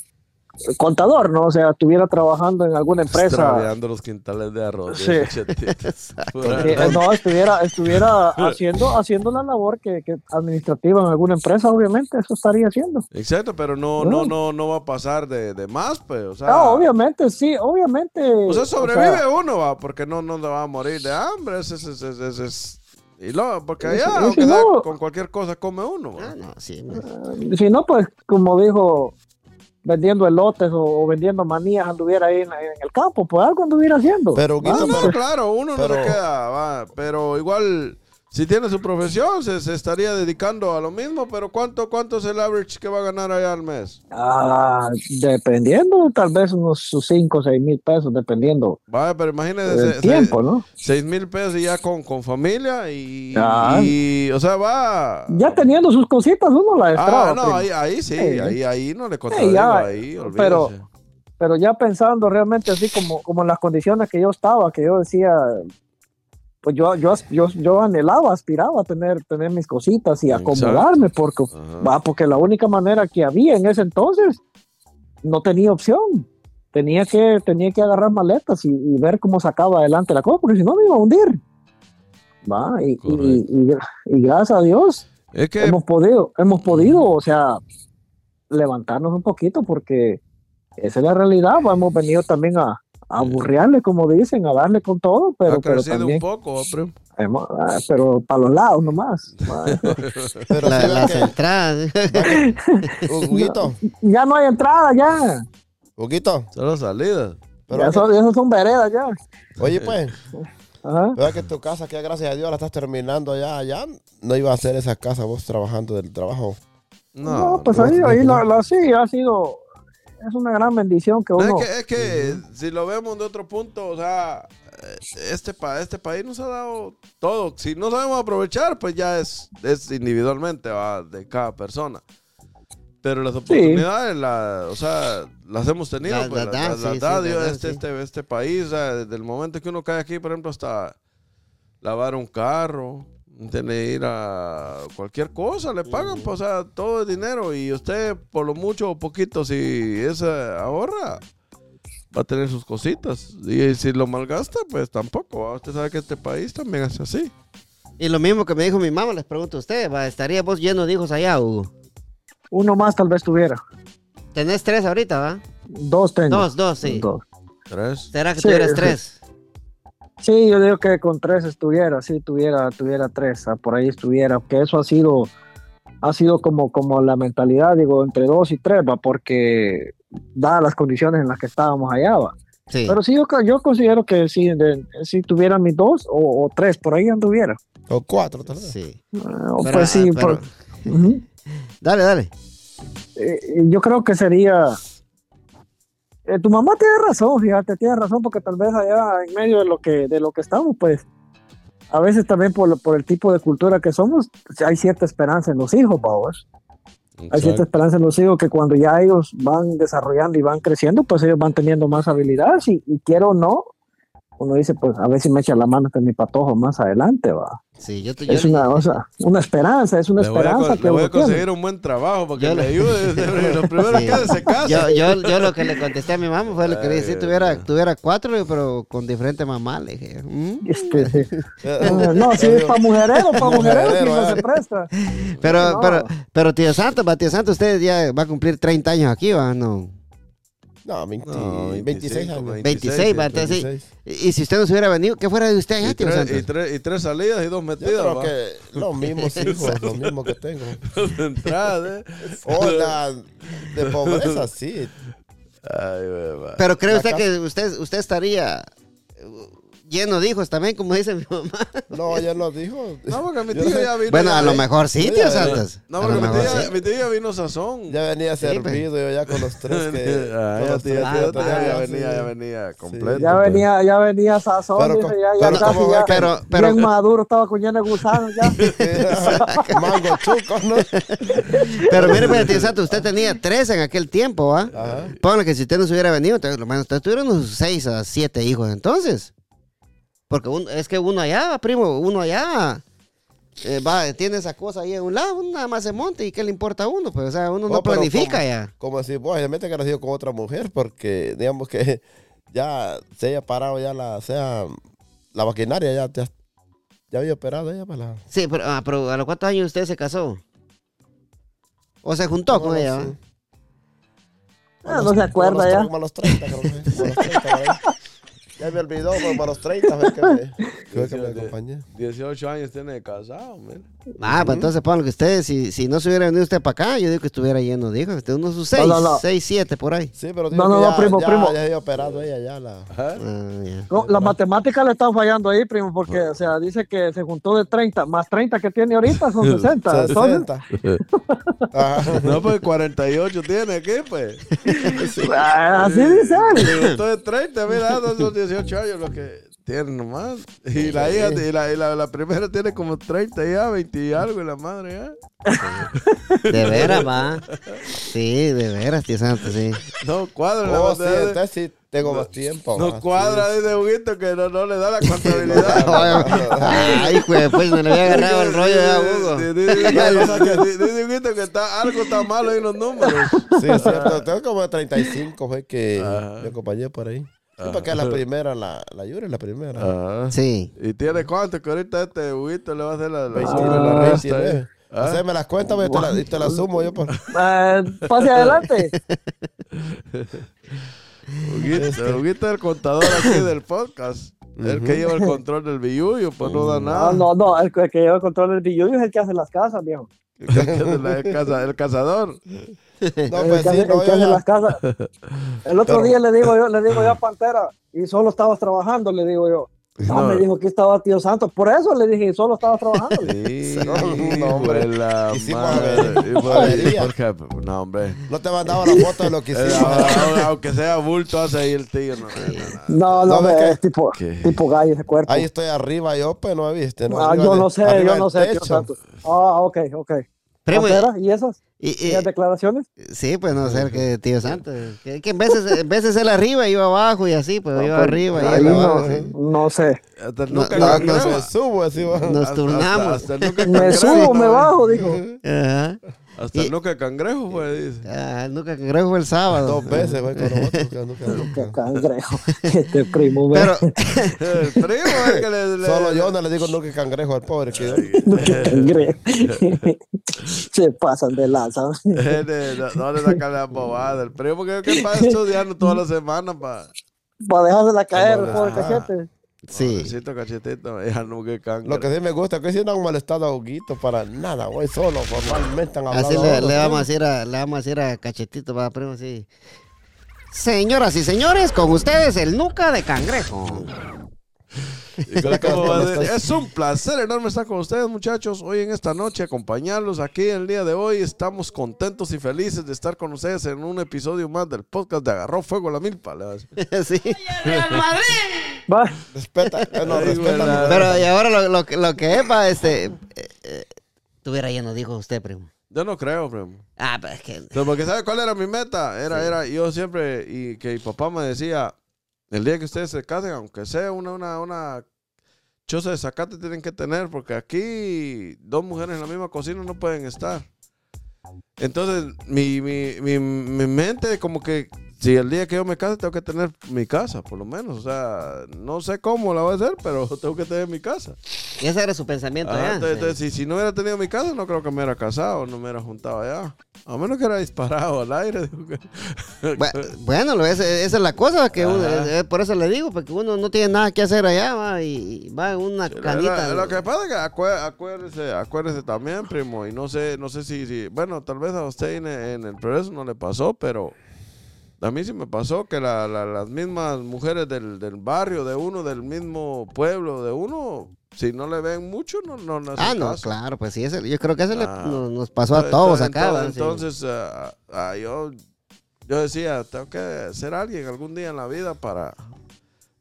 contador, ¿no? O sea, estuviera trabajando en alguna empresa. Extraviando los quintales de arroz. Sí. de eh, no, estuviera, estuviera haciendo, haciendo la labor que, que administrativa en alguna empresa, obviamente, eso estaría haciendo. Exacto, pero no, no, no, no va a pasar de, de más, pues. O sea, No, obviamente, sí, obviamente. o sea, sobrevive sea, uno, va, porque no, no le va a morir de hambre. Ese, ese- ese es- y luego, porque allá, si- y aunque si sea no- con cualquier cosa, come uno. Ah, no, sí. si no, pues, como dijo, vendiendo elotes o, o vendiendo manías, anduviera ahí en, en el campo, pues algo anduviera haciendo. Pero, Ah, no, pero- claro, uno no pero- le queda, va, pero igual, si tiene su profesión, se, se estaría dedicando a lo mismo, pero ¿cuánto, ¿cuánto es el average que va a ganar allá al mes? Ah, dependiendo, tal vez unos 5 o 6 mil pesos, dependiendo Vaya, pero imagínese, se- tiempo, ¿no? seis mil pesos y ya con, con familia y, Ah. y, o sea, va... Ya teniendo sus cositas, uno la destraba. Ah, no, ahí, ahí sí, Sí. ahí, ahí no le contradigo, ya, ahí, pero-. Pero ya pensando realmente así como, como en las condiciones que yo estaba, que yo decía, pues yo, yo, yo, yo anhelaba, aspiraba a tener, tener mis cositas y Exacto. acomodarme, porque, va, porque la única manera que había en ese entonces, no tenía opción. Tenía que, tenía que agarrar maletas y, y ver cómo sacaba adelante la cosa, porque si no me iba a hundir. Va, y, y, y- gracias a Dios Es que, hemos podido, hemos podido, o sea, levantarnos un poquito porque esa es la realidad. hemos venido también a, a como dicen, a darle con todo, pero, ha pero crecido también, un poco, ah, pero para los lados nomás. pero La- las entradas. Huguito, ya no hay entrada, ya. Huguito, Solo salidas. pero ya que- son, esos son veredas, ya. oye, pues, Ajá. vea que tu casa, que gracias a Dios la estás terminando allá, allá no iba a ser esa casa vos trabajando del trabajo. No, No, pues no, ahí, ahí la, la- sí, ha sido, es una gran bendición que No, uno... es que, es que si lo vemos de otro punto, o sea, este, pa, este país nos ha dado todo. Si no sabemos aprovechar, pues ya es, es individualmente va, de cada persona. Pero las oportunidades, la, o sea, las hemos tenido. Pues, las las, da, las- sí, da, este, este, este país. o sea, desde el momento que uno cae aquí, por ejemplo, hasta lavar un carro, tener ir a cualquier cosa, le pagan, pues, o sea, todo es dinero. Y usted, por lo mucho o poquito, si es eh, ahorra, va a tener sus cositas. Y si lo malgasta, pues tampoco. ¿va? Usted sabe que este país también es así. Y lo mismo que me dijo mi mamá, les pregunto a usted, ¿va? ¿estaría vos lleno de hijos allá, Hugo? Uno más tal vez tuviera. Tenés tres ahorita, ¿va? Dos tengo. Dos, dos, sí. Dos. Tres. ¿Será que Sí, tuvieras sí. tres? Sí, yo digo que con tres estuviera, sí, tuviera, tuviera tres, ah, por ahí estuviera, que eso ha sido, ha sido como, como la mentalidad, digo, entre dos y tres, va, porque dadas las condiciones en las que estábamos allá, va. Sí. Pero sí, yo, yo considero que de- si tuviera mis dos o, o tres, por ahí anduviera. O cuatro, tal vez. Sí. Ah, Pero, pues sí, ah, pero- por- Ujú. Dale, dale. Eh, yo creo que sería. Eh, tu mamá tiene razón, fíjate, tiene razón, porque tal vez allá en medio de lo que, de lo que estamos, pues, a veces también por, por el tipo de cultura que somos, pues, hay cierta esperanza en los hijos, vamos. Hay cierta esperanza en los hijos que cuando ya ellos van desarrollando y van creciendo, pues ellos van teniendo más habilidades y, y quiero o no, uno dice, pues a ver si me echa la mano de mi patojo más adelante, va. Sí, yo, te- yo Es una, o sea, una esperanza, es una Le voy, a, esperanza que le voy a conseguir tiene. un buen trabajo para que Yo le ayude. Lo primero Sí. que hace se casa. yo, yo, yo lo que le contesté a mi mamá fue lo que le dije, tuviera, tuviera cuatro, pero con diferente mamá, le dije. "Mm". Este, sí. Ah, no, si es para mujerero, para mujerero, no eh. se presta. Pero, No. pero, pero tío Santo, tío Santo, usted ya va a cumplir 30 años aquí, ¿va? No. No, 20 No, 26 25, años. 26, va, entonces sí. 26. Y, y si usted no se hubiera venido, ¿qué fuera de usted Y tres, y, tres, y tres salidas y dos Yo metidas. creo va. que los mismos hijos, los mismos que tengo. De entrada, ¿eh? O la de pobreza, sí. Ay. Pero cree usted que usted, usted estaría lleno de hijos también, como dice mi mamá. No, ya nos dijo. No, porque mi tío ya vino. Bueno, ya, a lo ¿eh? mejor sí, tío Ya, Santos. No, porque mi tío, sí. mi tío ya vino sazón. Ya venía Sí, pues. servido yo ya con los tres que. Ah, con ya, los tío, ya, tío, ya sí. venía, ya venía completo. Ya pues. venía, ya venía sazón, Pero dice, ya, ya pero casi ¿cómo ya, que- Pero, pero, bien maduro, estaba con lleno de gusanos ya. Mango chuco, ¿no? pero mire, pues, tío Santos, usted tenía tres en aquel tiempo, ¿va? Ajá. Póngale que si usted no se hubiera venido, entonces, lo menos usted tuvieron unos seis a siete hijos entonces. Porque un- es que uno allá, primo, uno allá eh, va, tiene esa cosa ahí a un lado, uno nada más se monta y qué le importa a uno, pues, o sea, uno no No, planifica como- ya. Como decir, vos, obviamente que ha nacido con otra mujer, porque digamos que ya se haya parado ya la, sea, la maquinaria, ya, ya, ya había operado ella para la. Sí, pero, ah, pero ¿a los cuántos años usted se casó? ¿O se juntó con ella? sí. Ah, no se acuerda ya. Como a los 30, creo que. Como a los 30, por ahí. Ya me olvidó, como a los 30 fue que me, fue que me acompañé. 18 años tiene de casado, mira. Ah, pues entonces ponle que usted, si, si no se hubiera venido usted para acá, yo digo que estuviera lleno de hijos. Usted unos sus seis, no, no. seis, siete por ahí. Sí, pero No, no, que no, ya, primo, ya, primo. ya había operado ella ya la. Ah, ya. No, las matemáticas le están fallando ahí, primo, porque, o sea, dice que se juntó de 30, más 30 que tiene ahorita son 60. Entonces, 60. Ajá. No, pues 48 tiene aquí, pues. ah, así dice él. Le gustó de 30, mira, son 18 años lo que tiene nomás. Y la hija, y la, y la, la primera tiene como 30 ya, 20 y algo, y la madre ya. De veras, va. Sí, de veras, tío Santos, sí. No cuadra la Oh, sí, bandera. entonces sí tengo más tiempo. No más, cuadra, sí. dice Huguito, que no, no le da la contabilidad. Ay, pues, pues me le había agarrado el rollo ya, Hugo. Dice Huguito que está, algo está malo ahí en los números. Sí, es cierto. Tengo como 35, fue que me acompañé por ahí. Sí, porque es la primera, la, la Yuri es la primera. Ajá. Sí. ¿Y tiene cuánto? Que ahorita este Huguito le va a hacer la, la, 29, la resta. 29. ¿eh? ¿Ah? Haceme las cuentas pues, y te la, y te la sumo yo. Por... Eh, pase adelante. Huguito, Huguito es el contador aquí del podcast. El que lleva el control del billuyo, pues no da No, nada. no, no, el que lleva el control del billuyo es el que hace las casas, viejo. El, caza- el cazador. No, el pues que, sí, hace, el no, que yo hace ya- las casas. El otro Pero- día le digo yo, le digo yo a Pantera, y solo estabas trabajando, le digo yo. No, No. me dijo que estaba tío Santos. Por eso le dije, solo estabas trabajando. Sí, No, no, hombre. la madre. avería. Y por- Avería. ¿Por qué? No, hombre. No te mandaba la foto de lo que hicimos. aunque sea bulto, hace ahí el tío. No, no, no, No, no, No, me- es tipo, ¿Qué? tipo gallo ese cuerpo. Ahí estoy arriba yo, pues no viste. ¿no? Ah, yo no sé, arriba yo no sé, tío. Santos. Ah, ok, ok. Primo, ¿Y esas? y- ¿Y y- las declaraciones? sí, pues no ser que tío Santos. Que, que en veces, en veces él arriba, yo abajo y así, pues yo arriba y Ahí él no, abajo. sí. no sé. Hasta No, nunca no, cangrejo. Me subo así, va. Nos Hasta- turnamos. Hasta, hasta nunca Me subo, me ¿no? bajo, dijo. Ajá. Hasta el Y- nunca cangrejo, pues, dice. Ah, nunca cangrejo fue el sábado. Dos veces, güey, con nosotros. nunca. cangrejo. Este primo, ve. Pero, El primo es que le, le- Solo yo no le digo nunca cangrejo al pobre. Que Qué cangrejo. Se pasan de lanza. Eh, no, no le saca la bobada. El primo que, que está estudiando toda la semana para. Para dejársela caer, Como pobre de- cachete. Sí. Cachetito. Lo que sí me gusta es que si no han molestado a Huguito para nada, güey. Solo formalmente han hablado. Así le, vamos a decir a, le vamos a decir a Cachetito, va, primo, sí. Señoras y señores, con ustedes el nuca de cangrejo. Es un placer enorme estar con ustedes, muchachos. Hoy en esta noche, acompañarlos aquí el día de hoy. Estamos contentos y felices de estar con ustedes en un episodio más del podcast de Agarró Fuego la Milpa. le sí. Real Madrid. Va. Respeta, no, Ay, respeta. Pero y ahora lo, lo, que- lo que es, va, este. eh, eh, tuviera lleno, dijo usted, primo. Yo no creo, primo. Ah, pero es que. Porque ¿sabe cuál era mi meta? Era, era, yo siempre, y que mi papá me decía, el día que ustedes se casen, aunque sea una, una, una choza de zacate tienen que tener, porque aquí dos mujeres en la misma cocina no pueden estar. Entonces, mi, mi, mi, mi mente como que si el día que yo me case tengo que tener mi casa, por lo menos. O sea, no sé cómo la voy a hacer, pero tengo que tener mi casa. Y ese era su pensamiento, Ajá, ¿ya? entonces, si, si no hubiera tenido mi casa, no creo que me hubiera casado, no me hubiera juntado allá. A menos que era disparado al aire. Bueno, lo- esa, esa es la cosa, que uno- Ajá. eh, por eso le digo, porque uno no tiene nada que hacer allá, va, y, va en una canita. Lo, lo que pasa es que acuérdese, acuérdese también, primo, y no sé, no sé si, si- bueno, tal vez a usted en, en el progreso no le pasó, pero a mí sí me pasó que la- la- las mismas mujeres del, del barrio de uno, del mismo pueblo de uno, si no le ven mucho, no, no, no Ah, no, caso. claro, pues sí, ese- yo creo que eso Ah. nos, nos pasó a Entonces- todos entonces- acá. va, sí. Entonces, ah, ah, yo, yo decía, tengo que ser alguien algún día en la vida para...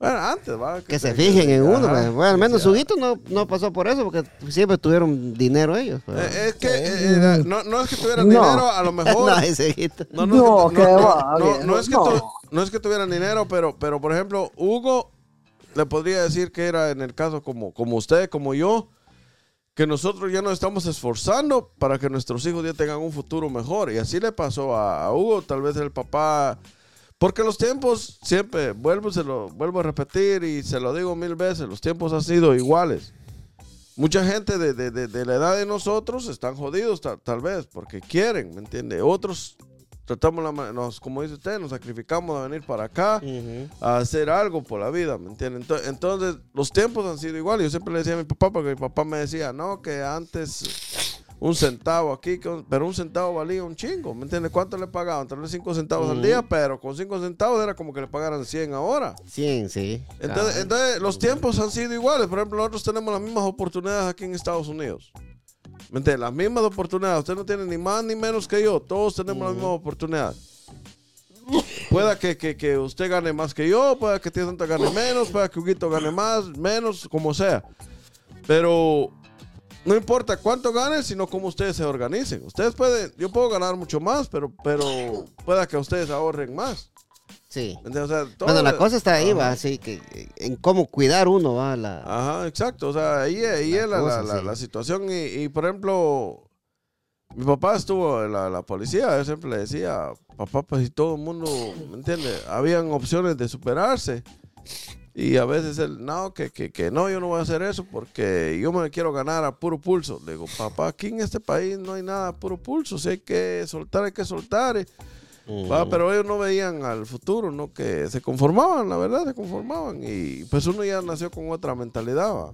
Bueno, antes, ¿va? que se fijen en uno, Ajá, pues. bueno, al menos hito no, no pasó por eso, porque siempre tuvieron dinero ellos. pues. Eh, es que eh, era- no, no es que tuvieran No. dinero, a lo mejor. no, ese. No, No, es que que, no, es que no. tu- no es que tuvieran dinero, pero, pero por ejemplo, Hugo le podría decir que era en el caso como, como usted, como yo, que nosotros ya nos estamos esforzando para que nuestros hijos ya tengan un futuro mejor. Y así le pasó a, a Hugo, tal vez el papá. Porque los tiempos, siempre, vuelvo, se lo, vuelvo a repetir y se lo digo mil veces, los tiempos han sido iguales. Mucha gente de, de- de- de la edad de nosotros están jodidos ta- tal vez porque quieren, ¿me entiende? Otros tratamos, la, nos, como dice usted, nos sacrificamos a venir para acá a hacer algo por la vida, ¿me entiende? Entonces, entonces, los tiempos han sido iguales. Yo siempre le decía a mi papá porque mi papá me decía, no, que antes un centavo aquí, pero un centavo valía un chingo, ¿me entiende? ¿Cuánto le pagaban? Tal vez cinco centavos al día, pero con cinco centavos era como que le pagaran 100 ahora. 100, sí. Entonces, los tiempos han sido iguales. Por ejemplo, nosotros tenemos las mismas oportunidades aquí en Estados Unidos. ¿Me entiendes? Las mismas oportunidades. Usted no tiene ni más ni menos que yo. Todos tenemos las mismas oportunidades. Pueda que, que, que usted gane más que yo, pueda que Tía Santa gane menos, pueda que Huguito gane más, menos, como sea. Pero no importa cuánto gane, sino cómo ustedes se organicen. Ustedes pueden, yo puedo ganar mucho más, pero, pero pueda que ustedes ahorren más. Sí. ¿Me entiendes? O sea, todo Bueno, la cosa está ahí, Ajá. va, así que en cómo cuidar uno, va, la... Ajá, exacto. O sea, ahí, ahí La es la, cosa, la- sí. la situación. Y, y, por ejemplo, mi papá estuvo en la, la policía. Yo siempre le decía, papá, pues si todo el mundo, ¿me entiende? Habían opciones de superarse. Y a veces él, no, que, que, que no, yo no voy a hacer eso porque yo me quiero ganar a puro pulso. Le digo, papá, aquí en este país no hay nada a puro pulso. Si hay que soltar, hay que soltar. Y- Va, pero ellos no veían al futuro, ¿no? Que se conformaban, la verdad, se conformaban. Y pues uno ya nació con otra mentalidad, va.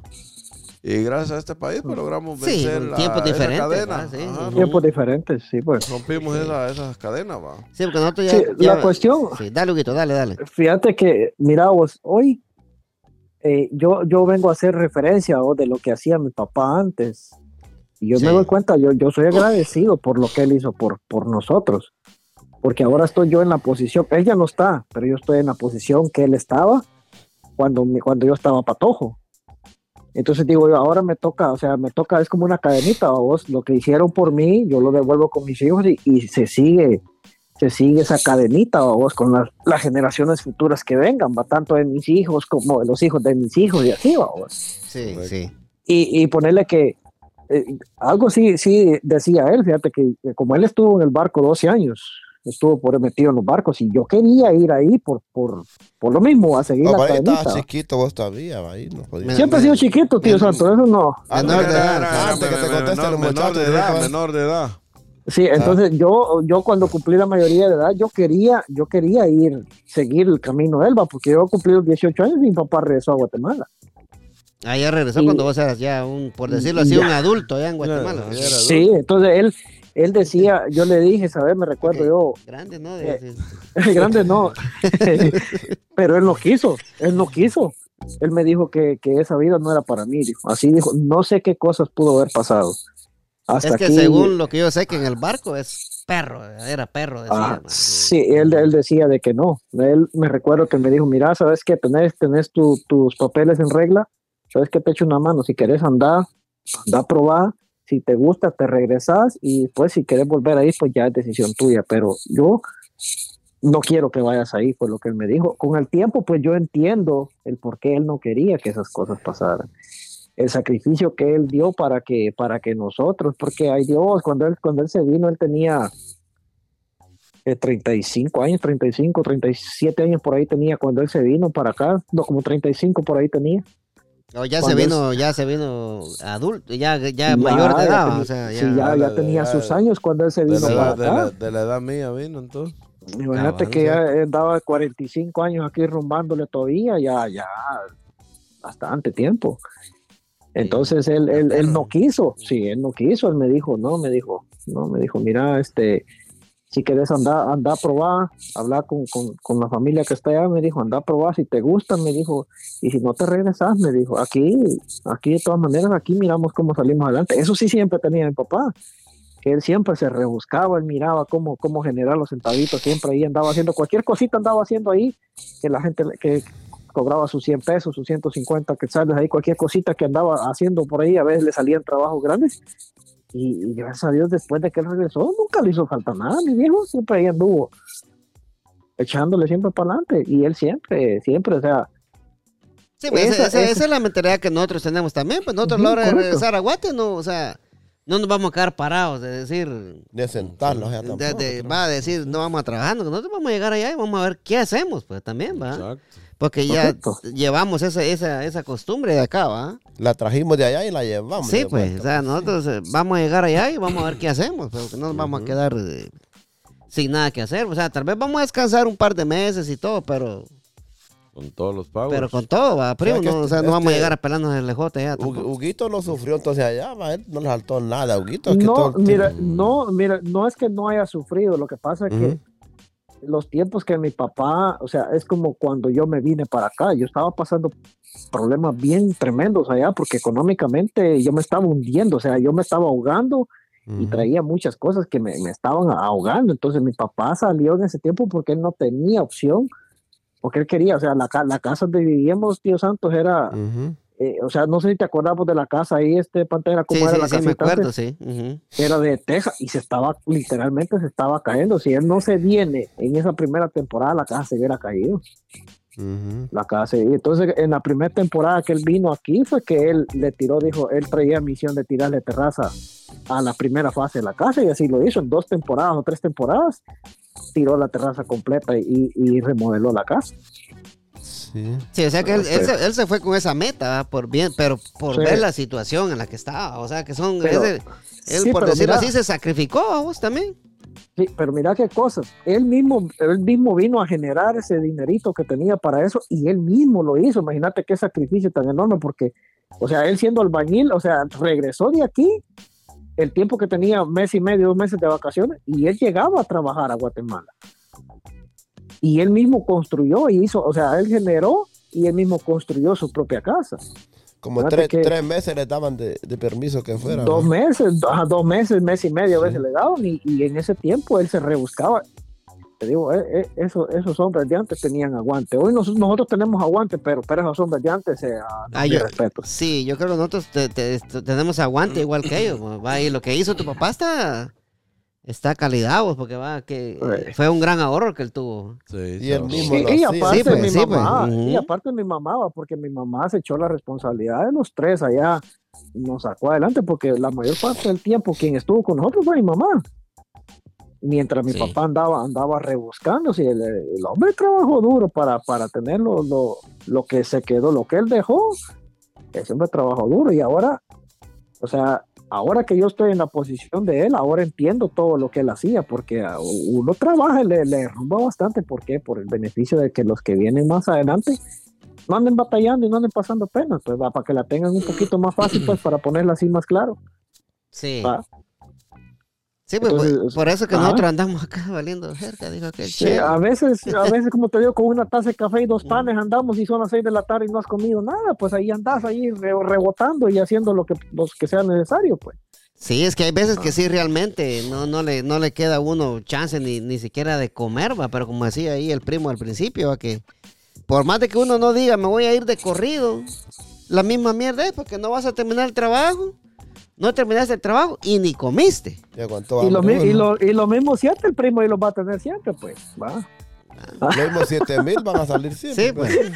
Y gracias a este país, pues logramos Sí, vencer en la, tiempos esa diferentes, cadena. sí. Ajá, Tiempos diferentes, sí, pues. rompimos esa, esas cadenas, va. Sí, porque nosotros ya... Sí, ya- la cuestión, Sí, dale, Huguito, dale, dale. fíjate que, mira vos, hoy eh, yo, yo vengo a hacer referencia vos, de lo que hacía mi papá antes. Y yo Sí. me doy cuenta, yo, yo soy agradecido por lo que él hizo por, por nosotros. Porque ahora estoy yo en la posición, él ya no está, pero yo estoy en la posición que él estaba cuando, cuando yo estaba patojo. Entonces digo yo, ahora me toca, o sea, me toca, es como una cadenita, vos, lo que hicieron por mí, yo lo devuelvo con mis hijos y, y se sigue, se sigue esa cadenita, vos, con las, las generaciones futuras que vengan, va tanto de mis hijos como de los hijos de mis hijos y así, vos. Sí, sí. Y, y ponerle que eh, algo sí, sí decía él, fíjate que, como él estuvo en el barco 12 años, estuvo por metido en los barcos y yo quería ir ahí por, por, por lo mismo, a seguir No, la cadenita. chiquito vos todavía, va, ahí no podías. Siempre he sido chiquito, tío Santo, eso no. Menor de edad, antes que te contesten menor, menor de edad, menor de edad. Sí, entonces yo, yo cuando cumplí la mayoría de edad, yo quería, yo quería ir, seguir el camino de Elba, porque yo cumplí los 18 años y mi papá regresó a Guatemala. Ah, ya regresó Y- cuando vos eras ya un, por decirlo así, Ya. un adulto allá en Guatemala. Ya, ya Sí, entonces él, él decía, yo le dije, ¿sabes? Me recuerdo yo, Grande, ¿no? Eh, De- grande no. Pero él no quiso, él no quiso. Él me dijo que, que esa vida no era para mí, dijo. Así dijo, no sé qué cosas pudo haber pasado. Hasta Es que aquí- según lo que yo sé que en el barco es perro, era perro, decía. Ah, sí, él, él decía de que no. Él me recuerdo que me dijo, mira, ¿sabes qué? Tenés, tenés tu- tus papeles en regla, ¿sabes qué? Te echo una mano. Si querés andar, anda a probar. Si te gusta, te regresas y después si querés volver ahí, pues ya es decisión tuya. Pero yo no quiero que vayas ahí, fue lo que él me dijo. Con el tiempo, pues yo entiendo el por qué él no quería que esas cosas pasaran. El sacrificio que él dio para que, para que nosotros, porque ay Dios, cuando él, cuando él se vino, él tenía eh, 35 años, 35, 37 años por ahí tenía cuando él se vino para acá, no, como 35 por ahí tenía. Ya se vino, ya se vino adulto, ya, ya mayor de edad, tenía- o sea, ya. sí, ya, ya Ya, tenía sus años cuando él se De vino la, para de, la, acá. de la edad mía vino entonces. Imagínate que ya andaba 45 años aquí rumbándole todavía, ya, ya, bastante tiempo. Entonces él, él, él no quiso, sí, él no quiso, él me dijo, no, me dijo, no, me dijo, mira, este, si querés andar, andar a probar, hablar con, con, con la familia que está allá, me dijo, anda a probar, si te gusta, me dijo, y si no te regresas, me dijo, aquí, aquí de todas maneras, aquí miramos cómo salimos adelante. Eso sí siempre tenía mi papá, que él siempre se rebuscaba, él miraba cómo, cómo generar los centavitos, siempre ahí andaba haciendo cualquier cosita, andaba haciendo ahí, que la gente que cobraba sus 100 pesos, sus 150 quetzales, ahí cualquier cosita que andaba haciendo por ahí, a veces le salían trabajos grandes. Y, y gracias a Dios, después de que él regresó, nunca le hizo falta nada, mi viejo, siempre ahí anduvo echándole siempre para adelante. Y él siempre, siempre, o sea, Sí, pues, esa, Esa- esa- esa- es la mentalidad que nosotros tenemos también. Pues nosotros a la hora de correcto. regresar a Guate, no, o sea, no nos vamos a quedar parados, de decir, De sentarnos ya de- tampoco. de- va a decir, no vamos a trabajar, no, nosotros vamos a llegar allá y vamos a ver qué hacemos, pues también, va. Exacto. Porque ya llevamos esa, esa, esa costumbre de acá, va. La trajimos de allá y la llevamos. Sí, pues, vuelta. o sea, nosotros eh, vamos a llegar allá y vamos a ver qué hacemos, pero que no nos vamos a quedar eh, sin nada que hacer. O sea, tal vez vamos a descansar un par de meses y todo, pero, Con todos los pagos. pero con todo, va, primo, no, o este- sea, no vamos a este- llegar a pelarnos el lejote ya. Huguito no sufrió entonces allá, va, él no le faltó nada. Huguito es que no, todo mira, tiempo- no, mira, no es que no haya sufrido, lo que pasa es que los tiempos que mi papá, o sea, es como cuando yo me vine para acá, yo estaba pasando problemas bien tremendos allá porque económicamente yo me estaba hundiendo, o sea, yo me estaba ahogando y traía muchas cosas que me, me estaban ahogando, entonces mi papá salió en ese tiempo porque él no tenía opción, porque él quería, o sea, la, la casa donde vivíamos, tío Santos, era, Ujú. Eh, o sea, no sé si te acordamos de la casa ahí, este Pantera, cómo Sí, era sí, la sí, me antes? sí. era de Texas y se estaba, literalmente se estaba cayendo. Si él no se viene en esa primera temporada, la casa se hubiera caído. La casa y Entonces, en la primera temporada que él vino aquí, fue que él le tiró, dijo, él traía misión de tirarle terraza a la primera fase de la casa y así lo hizo en dos temporadas o tres temporadas. Tiró la terraza completa y, y remodeló la casa. Sí. Sí, o sea que él, se, él se fue con esa meta, por bien, pero por Sí. ver la situación en la que estaba. O sea que son, Pero- ese- él sí, por decirlo mira. así se sacrificó a vos también. Sí, pero mira qué cosas. Él mismo, él mismo vino a generar ese dinerito que tenía para eso y él mismo lo hizo. Imagínate qué sacrificio tan enorme porque, o sea, él siendo albañil, o sea, regresó de aquí el tiempo que tenía, mes y medio, dos meses de vacaciones y él llegaba a trabajar a Guatemala. Y él mismo construyó y hizo, o sea, él generó y él mismo construyó su propia casa. Como tres, que- tres meses le daban de, de permiso que fuera. Dos ¿no? meses, ajá, dos meses, mes y medio a Sí. veces le daban y, y en ese tiempo él se rebuscaba. Te digo, eh, eh, eso- esos hombres de antes tenían aguante. Hoy nos- nosotros tenemos aguante, pero, pero esos hombres de antes, eh, ah, Ah, yo- respetos. Sí, yo creo que nosotros te- te- te- tenemos aguante igual que ellos. ¿va? Y lo que hizo tu papá está, está calidad, vos, porque va, que Eh. fue un gran ahorro que él tuvo. Sí, Y él sí. mismo Y, aparte Sí, pues, mi sí, pues, mamá, ujú. y aparte mi mamá, va, porque mi mamá se echó la responsabilidad de los tres allá, nos sacó adelante, porque la mayor parte del tiempo quien estuvo con nosotros fue mi mamá. Mientras mi Sí. papá andaba, andaba rebuscándose, el, el hombre trabajó duro para, para tener lo, lo, lo que se quedó, lo que él dejó, ese hombre trabajó duro y ahora, o sea, ahora que yo estoy en la posición de él, ahora entiendo todo lo que él hacía, porque uno trabaja le, le rumba bastante, ¿por qué? Por el beneficio de que los que vienen más adelante no anden batallando y no anden pasando penas, pues va, para que la tengan un poquito más fácil, pues para ponerla así más claro. Sí. va. Sí, pues, Entonces, por- por eso que ajá. nosotros andamos acá valiendo cerca, dijo aquel Sí, a veces, a veces, como te digo, con una taza de café y dos panes andamos y son las seis de la tarde y no has comido nada, pues ahí andas ahí re- rebotando y haciendo lo que, lo que sea necesario, pues. Sí, es que hay veces que sí realmente no, no, le, no le queda a uno chance ni, ni siquiera de comer, va, pero como decía ahí el primo al principio, va, que por más de que uno no diga me voy a ir de corrido, la misma mierda es porque no vas a terminar el trabajo, no terminaste el trabajo y ni comiste. Y Y lo, hambre mi- y, uno. lo, y lo mismo siempre el primo y lo va a tener siempre, pues. Va. Los mismos 7 mil van a salir siempre. Sí, pues.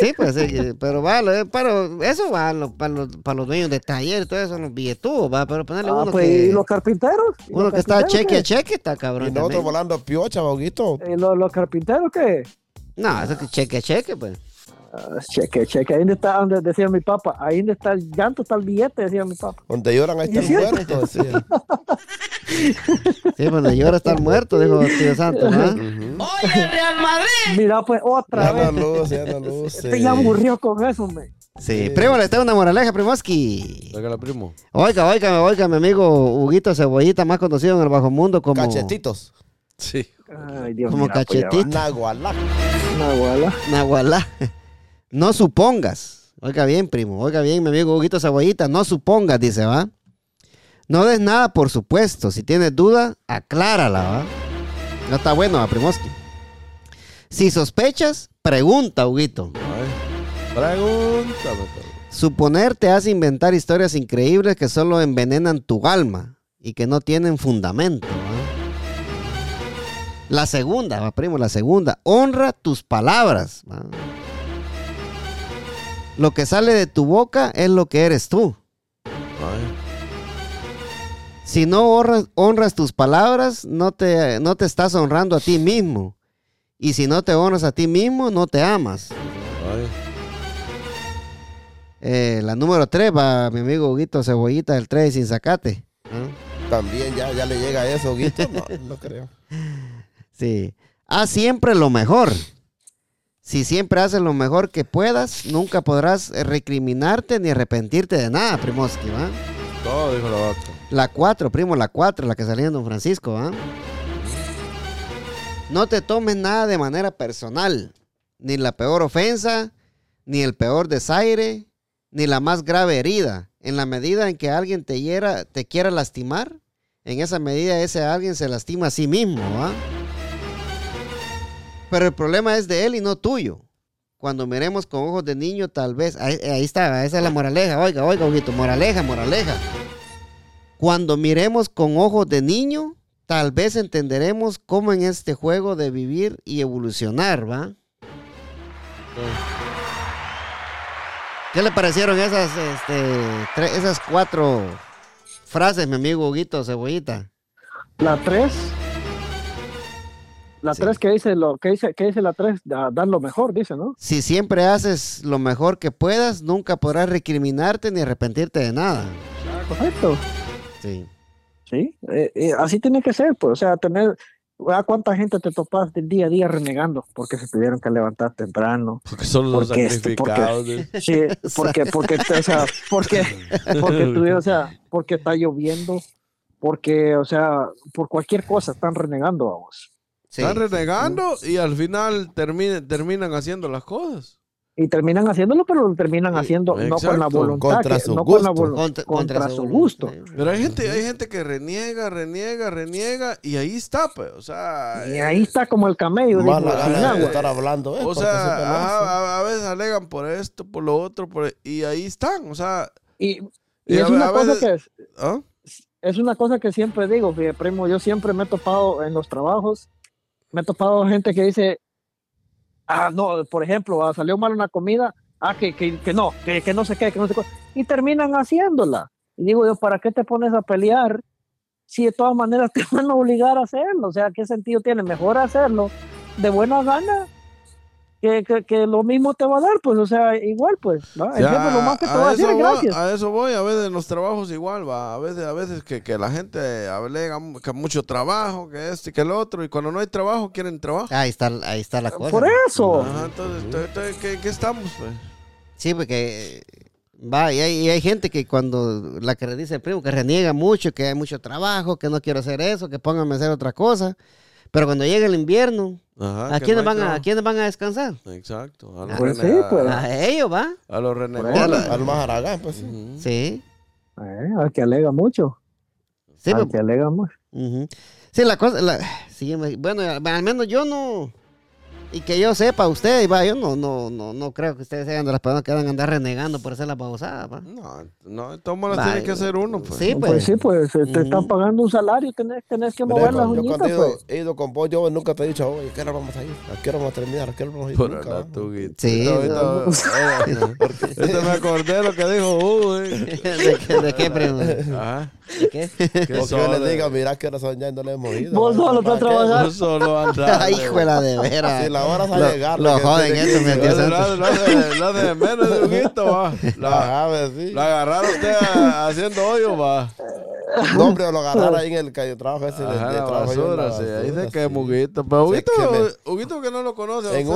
Sí, pues sí, pero va, lo- pero eso va para los, para los dueños de taller, todo eso los billetudos, va, pero ponerle Ah, uno pues, que, ¿y los carpinteros? ¿Y uno los que está cheque a cheque, está cabrón. Y nosotros volando piocha, Boguito. ¿Y los, los carpinteros qué? No, eso que cheque a cheque, pues. Cheque, cheque. Ahí donde está, donde decía mi papá. Ahí donde está el llanto, está el billete, decía mi papá. Donde lloran ahí está el muerto, decía. Sí, pues donde llora está el muerto, dijo tío Santos, ¿ah? Oye, el Real Madrid. Mira, pues otra Ya vez. no no luce. Este ya aburrió con eso, me. Sí, primo, le tengo una moraleja, Primoski. Sácala, primo. Oiga, oiga, oiga, mi amigo Huguito Cebollita, más conocido en el bajo mundo como, Cachetitos. Sí. Ay, Dios como mira, cachetito. Nagualá. Una abuela. Nahualá. No supongas. Oiga bien, primo. Oiga bien, mi amigo Huguito Cebollita. No supongas, dice, ¿va? No des nada por supuesto. Si tienes duda, aclárala, ¿va? No está bueno, ¿va, Primoski? Si sospechas, pregunta, Huguito. Pregúntame. Suponer te hace inventar historias increíbles que solo envenenan tu alma y que no tienen fundamento. ¿va? La segunda, va, primo, la segunda. Honra tus palabras. ¿va? Lo que sale de tu boca es lo que eres tú. Ay. Si no honras, honras tus palabras, no te, no te estás honrando a ti mismo. Y si no te honras a ti mismo, no te amas. Ay. Eh, la número 3 va mi amigo Huguito Cebollita del 3 sin sacate. ¿ah? También ya, ya le llega eso, Guito. No, no creo. Sí. Haz siempre lo mejor. Si siempre haces lo mejor que puedas, nunca podrás recriminarte ni arrepentirte de nada, Primoski, ¿va? Todo dijo la vaca. La 4, primo, la 4, la que salía en Don Francisco, ¿va? No te tomes nada de manera personal. Ni la peor ofensa, ni el peor desaire, ni la más grave herida. En la medida en que alguien te, hiera, te quiera lastimar, en esa medida ese alguien se lastima a sí mismo, ¿va? Pero el problema es de él y no tuyo. Cuando miremos con ojos de niño, tal vez. Ahí, está, esa es la moraleja. Oiga, oiga, ojito, moraleja, moraleja. Cuando miremos con ojos de niño, tal vez entenderemos cómo en este juego de vivir y evolucionar, ¿va? ¿Qué le parecieron esas, este, esas cuatro frases, mi amigo Huguito Cebollita? La 3. La Sí. 3 que dice lo que dice que dice la 3 dar lo mejor, dice, ¿no? Si siempre haces lo mejor que puedas, nunca podrás recriminarte ni arrepentirte de nada. Correcto. Sí. Sí, eh, eh, así tiene que ser, pues, o sea, tener ¿a cuánta gente te topas del día a día renegando porque se tuvieron que levantar temprano? Porque son los Porque este, sacrificados. de- Sí, porque, porque, o sea, porque, porque tuvieron, o sea, porque está lloviendo, porque, o sea, por cualquier cosa están renegando a vos. Sí. Están renegando y al final termina- terminan haciendo las cosas. Y terminan haciéndolo, pero lo terminan Sí, haciendo no con la exacto, voluntad, contra que- su no con la gusto. volu- Contra, contra, contra su gusto. Sí. Pero hay gente, hay gente que reniega, reniega, reniega y ahí está, pues. O sea, Y ahí está como el camello, gana de agua. estar hablando. eh, o sea, hacen. a, a veces alegan por esto, por lo otro, por, y ahí están. O sea, Y, y Y a es ve- una a cosa veces- que es, ¿ah? es una cosa que siempre digo, primo, yo siempre me he topado en los trabajos, me he topado gente que dice, ah, no, por ejemplo, ah, salió mal una comida, ah, que, que, que no, que, que no sé qué, que no sé qué, y terminan haciéndola. Y digo yo, ¿para qué te pones a pelear si de todas maneras te van a obligar a hacerlo? O sea, ¿qué sentido tiene? Mejor hacerlo de buena gana. Que, que, que lo mismo te va a dar, pues, o sea, igual, pues, ¿no? El Ya, jefe lo más que te va a decir eso es voy- gracias. a eso voy, a veces en los trabajos igual, va. A veces, a veces que, que la gente alega que mucho trabajo, que esto y que el otro, y cuando no hay trabajo, quieren trabajo. Ahí está, ahí está la cosa. Por eso. Ajá, entonces, entonces, ¿qué, qué estamos, pues? Sí, porque va, y hay, y hay gente que cuando la que le dice el primo que reniega mucho, que hay mucho trabajo, que no quiero hacer eso, que pónganme a hacer otra cosa. Pero cuando llega el invierno, Ajá, ¿a quiénes no van a. ¿a quiénes van a descansar? Exacto. A los, Pues sí, pues. A ellos, ¿va? a los eso. Al más haragán, pues sí. Ujú. Sí. Eh, al que alega mucho. Sí, al pues, que alega mucho. Sí, la cosa, la- sí, bueno, al menos yo no, Y que yo sepa, usted, va, yo no, no, no, no creo que ustedes sean de las personas que van a andar renegando por hacer las babosadas, va. No, no, todas las tiene que hacer uno, pues. Sí, Pues, pues. sí, pues te te están Ujú. pagando un salario, tenés, tenés que Mira, mover las yo uñitas, cuando he ido, pues. he ido con vos, yo nunca te he dicho, oye, ¿a qué hora vamos a ir? ¿A qué hora vamos a terminar? ¿A qué hora vamos a ir? Por Nunca, la tuguita. Sí, Ahorita- no. ahorita- ahorita me acordé de lo que dijo Hugo, eh. ¿De qué, de qué, primo? Ajá. ¿De qué? Que que yo le diga, mira qué hora son ya y no le hemos ido. Vos solo estás trabajando. Vos solo andás. Hijo de la de veras. La hora Lo- llegar, Lo lo joden mi ser. tío Lo, lo- lo de, lo menos de Huguito, va. La, Ajá, sí. la agarraron usted a- haciendo hoyo, va. No, hombre, lo agarrar ahí en el yo trabajo ese de, basura, sí. Ahí basura, dice que es sí. Huguito. Pero Huguito, que no lo conoce. En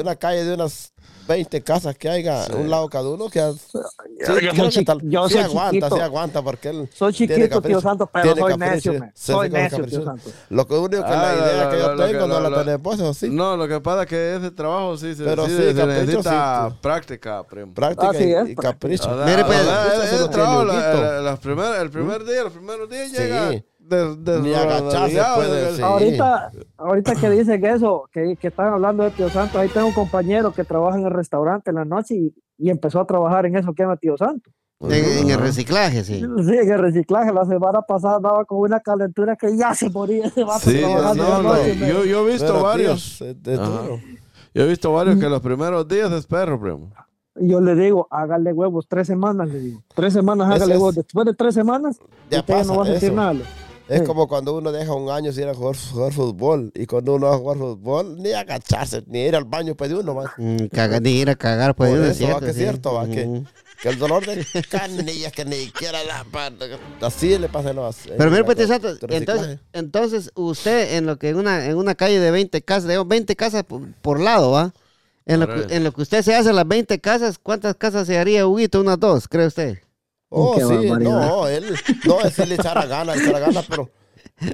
una calle de unas 20 casas que haya, un lado cada uno, que sí, yo creo que tal- yo sí soy aguanta, chiquito. sí aguanta, porque él Soy tiene tío Santos, pero tiene soy capricho, necio, necio, tío Santos. Lo que único que Ah, la idea lo- que yo lo que- tengo no lo- la eso sí. No, lo que pasa es que ese trabajo sí se, Pero sí sí, se capricho, necesita sí. práctica, primo. Práctica Ah, y- es y, capricho. Mire, pues, o sea, eso ese sí lo trabajo, tiene la- Huguito. la- las primer- el primer día, los primeros días llega Sí. De, de- Ni agacharse puede. Ahorita, ahorita que dicen eso, que, que están hablando de Tío Santos, ahí tengo un compañero que trabaja en el restaurante en la noche y, y empezó a trabajar en eso que llama Tío Santos. En, en el reciclaje, sí. Sí, en el reciclaje. La semana pasada andaba con una calentura que ya se moría ese vato Sí, trabajando en no, no, me- yo, yo he visto Pero, varios. tío, es- es Ajá. duro. Yo he visto varios que los primeros días es perro, primo. Y yo le digo, hágale huevos, tres semanas, le digo. Tres semanas, hágale es- huevos. Después de tres semanas, Ya usted no va a sentir eso. nada. Es Sí. como cuando uno deja un año sin ir a jugar, jugar fútbol. Y cuando uno va a jugar fútbol, ni agacharse, ni ir al baño puede uno más. Mm, cagar, ni ir a cagar, pues Por es eso, va, que es sí. cierto, va, que-. Que el dolor de canillas que ni siquiera la parte. Así le pasa a los. Pero mire, pues, en tío la- Santos, entonces, entonces usted en lo que en una, en una calle de 20 casas, digamos 20 casas por, por lado, ¿va? En lo, que, en lo que usted se hace las 20 casas, ¿cuántas casas se haría Huguito? Unas dos, ¿cree usted? Oh, sí, no, él. No, es él le echara ganas, le echara ganas, pero.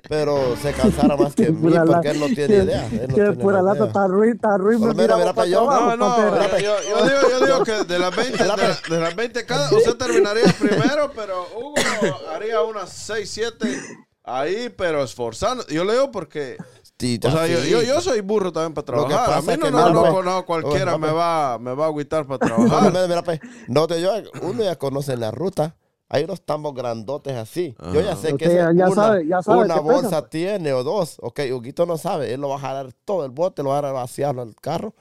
Pero se cansara más que mí porque él no tiene idea. Él no tiene pura la lata, está ruin, está ruin. Mira, mira, para pa' yo. No, no, papera. yo, yo- yo digo, yo digo que de las 20, de, la- de las 20 cada, usted terminaría primero, pero Hugo haría unas 6, 7 ahí, pero esforzando. Yo le digo porque, O sea, yo, yo, yo soy burro también para trabajar. A mí no, no, no, no, no. cualquiera me va, me va a agüitar para trabajar. mira, mira, pues, no te yo, uno ya conoce la ruta. Hay unos tambos grandotes así. Yo ya sé que ya- ya una, sabe- ya sabe una qué pesa, bolsa tiene o dos. Ok, Huguito no sabe. Él lo va a jalar todo el bote, lo va a vaciar al carro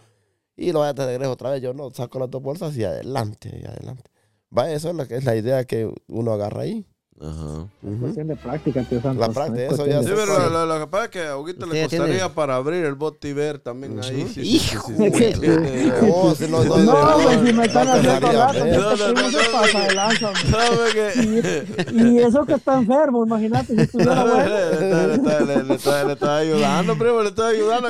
y lo va a de regreso otra vez. Yo no saco las dos bolsas y adelante, y adelante. Va, eso es lo que es la idea que uno agarra ahí. Ajá. Ujú. Cuestión de práctica, tío Santos. La práctica, es eso ya de- Sí, pero lo, que pasa es que a Huguito le tiene- costaría para abrir el bote y ver también ahí. Sí, Hijo sí, sí, sí. Oh, si no, hombre, si me están haciendo. No, se no, pasa no. de lanza, hombre. ¿Sabe que- Y eso que está enfermo, imagínate si estuviera bueno. le, está, ayudando, primo, le está ayudando.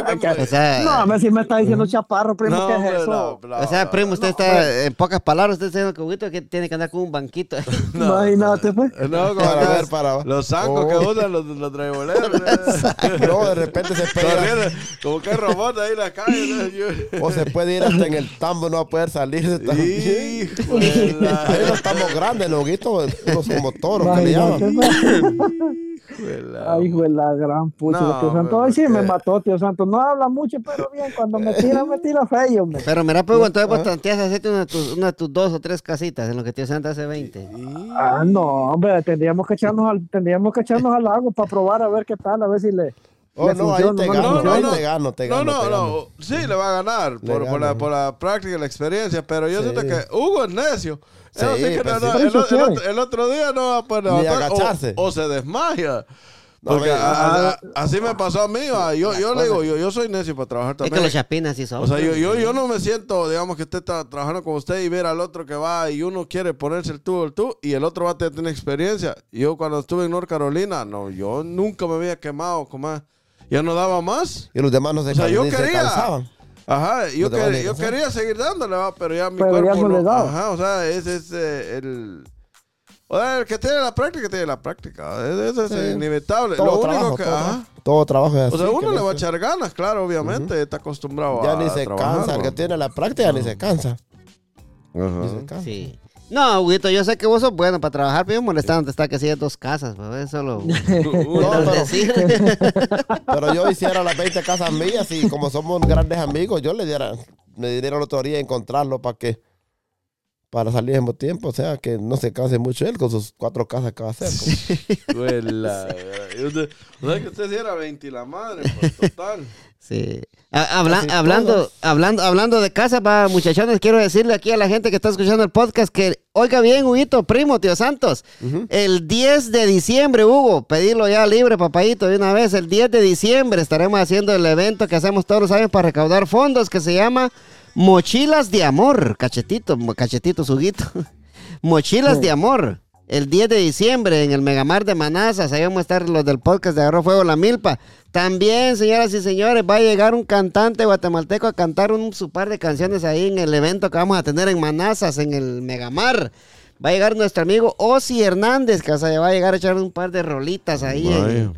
No, a ver si me está diciendo chaparro, primo, ¿qué es eso? no, no, o sea, primo, usted está, en pocas palabras, usted está diciendo que Huguito que tiene que andar con un banquito. Imagínate, pues. No, como Para ver, para- los zancos Oh. que usan los, los traiboleros. No, de repente se pega. Como que robot ahí en la calle. ¿no? O se puede ir hasta en el tambo, no va a poder salirse también. Hay unos tambos grandes, los guitos, unos como toros que le llaman. La- Ay, hijo de la gran pucha, No, tío Santos. sí, me mató, tío Santos. No habla mucho, pero bien. Cuando me tira, me tira feo, hombre. Pero mira, pues, entonces vos tanteas hacerte una de, tus, una de tus dos o tres casitas en lo que tío Santa hace 20. Ah, no, hombre, tendríamos que echarnos al, tendríamos que echarnos al agua para probar a ver qué tal, a ver si le. Oh, no, ahí te no gano, no, no. te gano, te No, gano. no, gano. no. Sí, le va a ganar por, por la, por la práctica y la experiencia, pero yo Sí. siento que Hugo es necio. Sí, no, no, el, otro, el otro día no va a poder Ni levantar o- se desmaya. No, Porque ve, a- a- así me pasó a mí. va. Yo, yo le digo, yo, yo soy necio para trabajar Es también. que los chapinas sí son. O sea, yo, yo, yo no me siento, digamos, que usted está trabajando con usted y ver al otro que va y uno quiere ponerse el tú, el tú, y el otro va a tener experiencia. Yo cuando estuve en North Carolina, no, yo nunca me había quemado, como ya no daba más. Y los demás no se, O sea, yo ni se quería. cansaban. Ajá, yo, quería seguir dándole, va, pero ya mi Pero ya cuerpo no le no- daba. Ajá, o sea, ese es eh, el... O sea, el que tiene la práctica, tiene la práctica. Eso es Sí. inevitable. Todo Lo único trabajo, que... todo, ajá. todo trabajo es así. O sea, uno le va a echar ganas, claro, obviamente. Está acostumbrado Ya a ni se trabajar, cansa, el que tiene la práctica ni se cansa. Ni se Ajá. cansa. Sí. No, Huguito, yo sé que vos sos bueno para trabajar, pero yo molestando está que hacía dos casas, pues eso lo... No, pero, decir. pero yo hiciera las 20 casas mías y como somos grandes amigos, yo le diera, me diera la autoría de encontrarlo para que para salir en buen tiempo, o sea, que no se canse mucho él con sus cuatro casas que va a hacer. como- Huela, y usted- O sea que usted sí era 20 y la madre, pues total. Sí. Ha- habla- hablando, hablando, hablando de casa, va, muchachones, quiero decirle aquí a la gente que está escuchando el podcast que, oiga bien, Huguito, primo, tío Santos, Ujú. el 10 de diciembre, Hugo, pedirlo ya libre, papayito, de una vez, el 10 de diciembre estaremos haciendo el evento que hacemos todos los años para recaudar fondos, que se llama Mochilas de Amor, cachetito, cachetito, Huguito. Mochilas de Amor. El 10 de diciembre en el Megamar de Manazas, ahí vamos a estar los del podcast de Agarró Fuego la Milpa. También, señoras y señores, va a llegar un cantante guatemalteco a cantar un su par de canciones ahí en el evento que vamos a tener en Manazas, en el Megamar. Va a llegar nuestro amigo Osi Hernández, que o sea, va a llegar a echar un par de rolitas ahí en-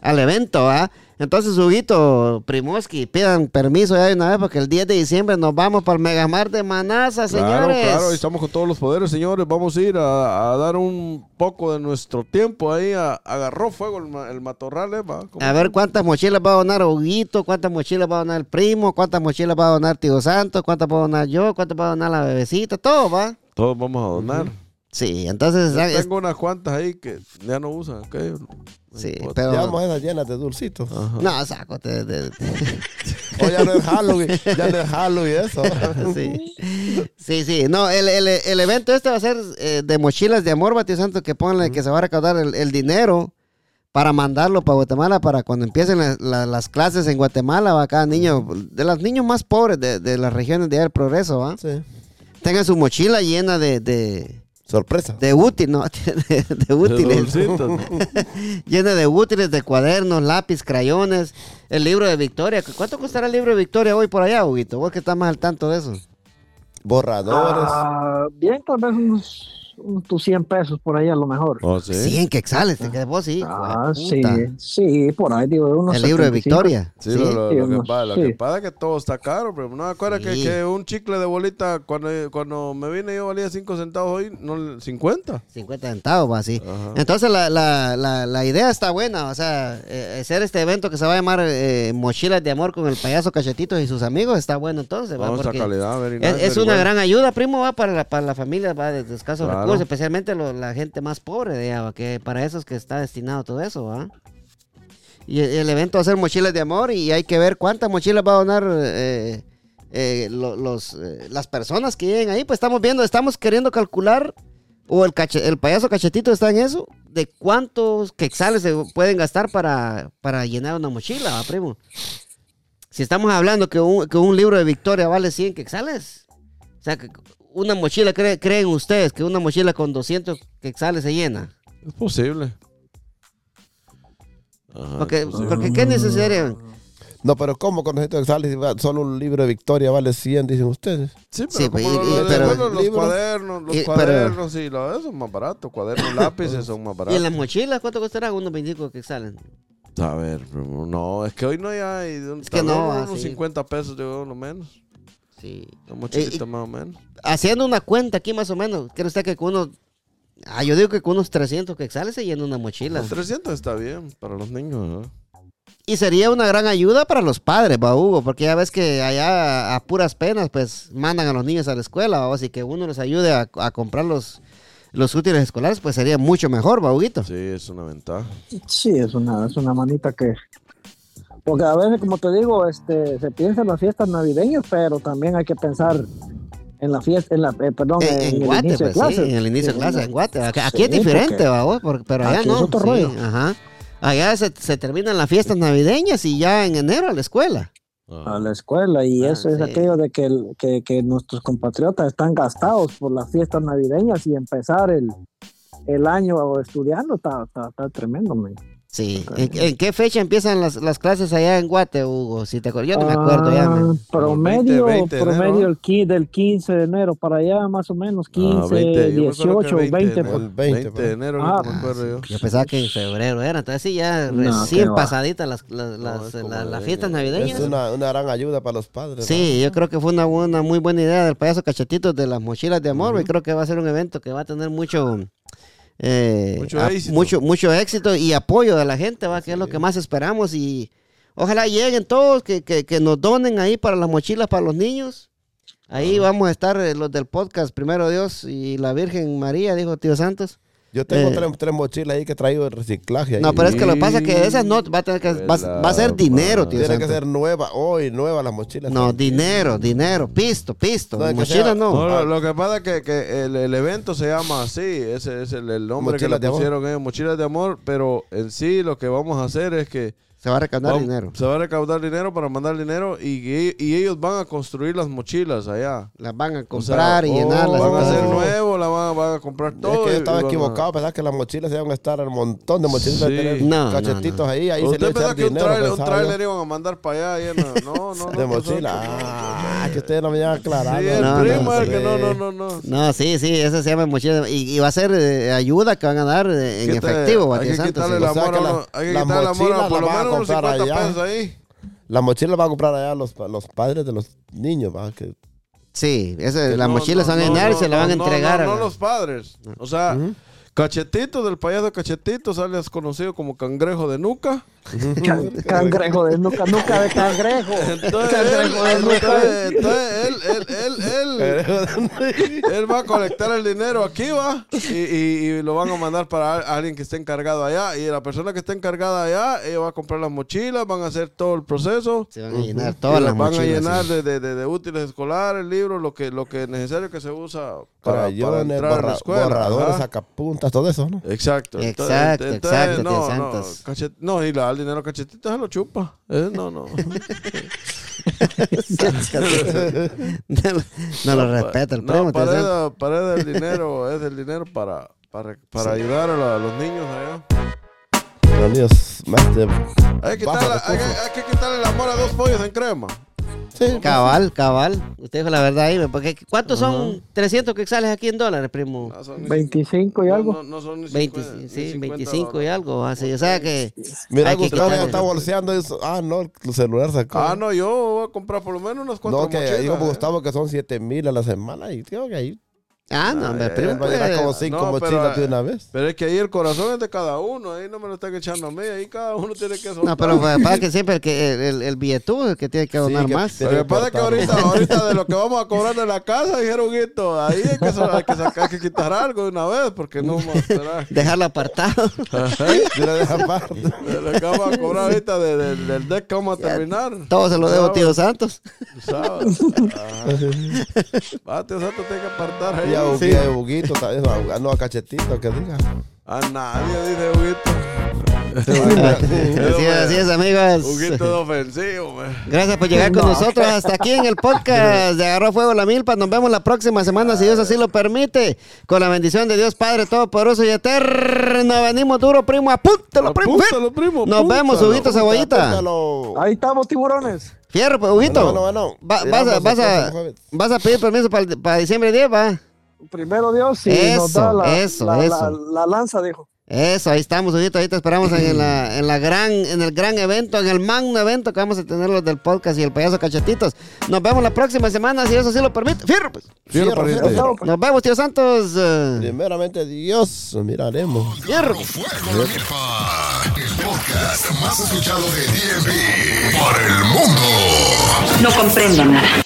al evento, ¿ah? Entonces, Huguito, Primoski, pidan permiso ya de una vez porque el 10 de diciembre nos vamos para el Megamar de Manazas, Claro, señores. claro, estamos con todos los poderes, señores. Vamos a ir a, a dar un poco de nuestro tiempo ahí. A, agarró fuego el, el matorral, ¿eh? A ver cuántas mochilas va a donar Huguito, cuántas mochilas va a donar el primo, cuántas mochilas va a donar Tío Santos, cuántas va a donar yo, cuántas va a donar la bebecita, todo va. Todos vamos a donar. Sí, entonces... Yo es- tengo unas cuantas ahí que ya no usan, ¿ok? No sí, pero... Llevamos esas llenas de dulcitos. Ajá. No, saco. te- te- O ya no es Halloween, ya no es Halloween eso. sí. sí, sí. No, el, el- el evento este va a ser eh, de mochilas de amor, Batio Santo, que ponle que se va a recaudar el, el dinero para mandarlo para Guatemala para cuando empiecen la- la- las clases en Guatemala, va cada niño, de los niños más pobres de, de las regiones de del progreso, ¿va? Sí. Tengan su mochila llena de, de, Sorpresa. de útil, ¿no? De, de De útiles. llena de útiles, de cuadernos, lápiz, crayones, el libro de Victoria. ¿Cuánto costará el libro de Victoria hoy por allá, Huguito? Vos que estás más al tanto de eso. Borradores. Ah, bien, tal vez unos tus 100 pesos por ahí a lo mejor. Oh, sí. 100 quetzales, te quedas vos, sí. Ah, sí, sí, por ahí digo, unos El libro de 75. Victoria. Sí, Sí, Lo, lo- sí, lo que pasa, lo sí. que pasa es que todo está caro, pero no me acuerdo que, que un chicle de bolita cuando, cuando me vine yo valía 5 centavos hoy, no 50. 50 centavos, va así. Entonces la, la, la, la idea está buena, o sea, eh, hacer este evento que se va a llamar eh, Mochilas de Amor con el payaso Cachetitos y sus amigos está bueno entonces, ¿va? Vamos a Porque calidad, very es, nice, es very una gran ayuda, primo, va para la, para la familia va de escasos Claro. Especialmente la gente más pobre, de allá, ¿va? que para eso es que está destinado todo eso, ¿va? Y el, evento va a ser Mochilas de Amor y hay que ver cuántas mochilas va a donar eh, eh, lo- los, eh, las personas que lleguen ahí. Pues estamos viendo, estamos queriendo calcular, o el, el payaso cachetito está en eso, de cuántos quexales se pueden gastar para, para llenar una mochila, ¿va, primo? Si estamos hablando que un, que un libro de Victoria vale 100 quexales, o sea, que una mochila, ¿cree- ¿creen ustedes que una mochila con 200 quexales se llena? Es posible. Ajá, Porque, es posible. porque ¿qué necesario? No, pero ¿cómo con esto sale? Solo un libro de Victoria vale 100, dicen ustedes. Sí, pero, Sí, y- y- bueno, los libros. cuadernos, los Y- pero- cuadernos y lo eso es más barato. Cuadernos, lápices son más ¿Y en baratos. las mochilas cuánto costarán? Unos 25 quexales. A ver, no, es que hoy no hay, Es que no, unos así. 50 pesos yo lo menos. Sí. Una mochilita y- más o menos. Haciendo una cuenta aquí más o menos, ¿cree usted que con unos... Ah, yo digo que con unos 300 quexales se llena una mochila. Con 300 está bien para los niños, ¿no? Y sería una gran ayuda para los padres, va Hugo, porque ya ves que allá a puras penas, pues mandan a los niños a la escuela, o así que uno les ayude a, a comprar los, los útiles escolares, pues sería mucho mejor, va Huguito. Sí, es una ventaja. Sí, es una, es una manita que... Porque a veces, como te digo, este, se piensa en las fiestas navideñas, pero también hay que pensar en la fiesta, en la, eh, perdón, En, en, en el Guate, inicio de pues, sí, clases. en el inicio de Sí, clase, en en Guate. Aquí, aquí Sí, es diferente, va, pero allá aquí no. es otro sí, rollo. Ajá. Allá se, se terminan las fiestas navideñas y ya en enero a la escuela. a la escuela y Ah, eso es sí. aquello de que, el- que, que nuestros compatriotas están gastados por las fiestas navideñas y empezar el, el año estudiando está, está, está tremendo. man. Sí. ¿En, en qué fecha empiezan las, las clases allá en Guate, Hugo? Si te acuerdas. Yo no me acuerdo ya. Ah, man. promedio, 20 de enero, promedio ¿no? el qui- del 15 de enero para allá, más o menos, 15, Ah, 20, yo me acuerdo que 18, 20. de pues. enero, El 20, 20 de enero, Ah, me acuerdo yo. Yo pensaba que en febrero era. Entonces sí, ya No, recién va. pasaditas las, las, No, las, las- fiestas navideñas. Es una, una gran ayuda para los padres. Sí, yo creo que fue una, buena, muy buena idea del payaso Cachetitos de las mochilas de amor. y creo que va a ser un evento que va a tener mucho, eh, Mucho a- éxito. mucho, mucho éxito y apoyo de la gente, va, que es lo que más esperamos. Y ojalá lleguen todos, que, que, que nos donen ahí para las mochilas para los niños. Ahí vamos a estar eh, los del podcast, primero Dios y la Virgen María, dijo tío Santos. Yo tengo Eh. tres, tres mochilas ahí que he traído de reciclaje. ahí. No, pero es que lo que pasa es que esas no va a tener que va, a- va a ser dinero, tío Tiene que ser nueva, hoy nueva las mochilas. No, dinero, dinero, pisto, pisto. No, Mochila sea- no. No, lo, lo que pasa es que, que el, el evento se llama así, ese es el, el nombre Mochilas que le pusieron ellos, Mochilas de Amor, pero en sí lo que vamos a hacer es que Se va a recaudar dinero. se va a recaudar dinero para mandar dinero y, y- y ellos van a construir las mochilas allá. Las van a O sea, comprar y oh, llenarlas. y Van a hacer nuevo, la van, van a comprar Es todo. que y- yo estaba van a- equivocado, pensaba que las mochilas iban a estar, el montón de mochilas Sí. de tener No, no, cachetitos ahí, ahí se ¿Usted a pensaba echar que un trailer, un iban a mandar para allá? lleno? No, no, no. de no, mochila. no, no, no, Ah, que ustedes no me habían aclarado. Sí, el No, no, primo, el que no, no, no, no. No, sí, sí, eso se llama mochila. Y, y va a ser eh, ayuda que van a dar eh, en Que efectivo, hay que quitarle el amor que a que a por la lo a comprar 50 allá. pesos ahí. La mochila la van a comprar allá los, los padres de los niños, ¿va? Que, Sí, eso, Que las no, mochilas no, se van a llenar se la van a entregar. No, a no, la- los padres. O sea, Cachetito del payaso Cachetito, sales conocido como cangrejo de nuca. Can- cangrejo de nuca, nuca de cangrejo. Entonces, él, Cangrejo de nuca. entonces, entonces él, él, él, él, él va a colectar el dinero aquí, va, y, y- y lo van a mandar para alguien que esté encargado allá. Y la persona que esté encargada allá, ella va a comprar las mochilas, van a hacer todo el proceso. Se van a llenar todas las las van mochilas. a llenar sí. de, de- de- de útiles escolares, libros, lo que, lo que es necesario que se usa para, para crayones, entrar a la escuela. borradores, todo eso, ¿no? Exacto. Exacto, exacto, no, no, Santos. cachet- no, y la, el dinero cachetito se lo chupa. Eh, no, no. no, no lo respeta el primo. No, tío Santos. pared, pared del dinero es el dinero para, para, para ayudar a, la- a los niños allá. Los niños más de Hay que, bajos quitarle, hay, que, recursos. hay que quitarle el amor a dos pollos en crema. Sí, Cabal, cabal. Usted dijo la verdad ahí. Porque ¿Cuántos son 300 quexales aquí en dólares, primo? No son ni 25 y no, algo. No, no son ni 20, 50, ni sí, 50 25 y dólares. algo. Así, o sea que. Mira, Gustavo ya está bolseando eso. Ah, no, el celular sacó. Ah, no, yo voy a comprar por lo menos unas cuatro no, que mochilas. digo eh. Gustavo que son 7 mil a la semana y creo que ahí Ah, no, hombre, Ah, pues, como 5 no, pero, mochilas de eh, una vez. Pero es que ahí el corazón es de cada uno, ahí no me lo están echando a mí, ahí cada uno tiene que soltar. No, pero pues, pasa que siempre el, que, el, el, el billetú es el que tiene que donar que más. Lo que pasa es que ahorita, ahorita de lo que vamos a cobrar de la casa, dijeron Guito, ahí hay que, hay que sacar, hay que quitar algo de una vez, porque no vamos a esperar. Dejarlo apartado. De lo que vamos a cobrar ahorita de- de- del deck que vamos a terminar. Todo se lo debo a tío Santos. Ajá. Va, tío Santo, tiene que apartar ahí. A Huguito, a a- no a Cachetito, que diga. A nadie, dice Huguito. así, es, así es, amigos. Huguito es ofensivo, man. Gracias por llegar con nosotros hasta aquí en el podcast de Agarró Fuego la Milpa. Nos vemos la próxima semana, si Dios así lo permite. Con la bendición de Dios Padre Todopoderoso y Eterno. Venimos duro, primo. Apúntalo, primo. Apúntalo, primo, Nos vemos, apúntalo. Huguito Cebollita. Apúntalo. Ahí estamos, tiburones. Fierro, pues, Huguito. Bueno, bueno, bueno. Va- vas, a, vas, a, vas a pedir permiso para, para diciembre 10, va. Primero Dios, si nos Eso, da la, eso, la, eso. la- la lanza, dijo. Eso, ahí estamos. Ahí te esperamos en, la, en la gran, en el gran evento, en el magno evento que vamos a tener los del podcast y el payaso cachetitos. Nos vemos la próxima semana, si Dios así lo permite. Fierro, pues. Fierro, fierro. Nos vemos, tío Santos. eh, Primeramente, Dios, miraremos. Fierro. Fuego el podcast más escuchado de DMV para el mundo. No comprendo nada.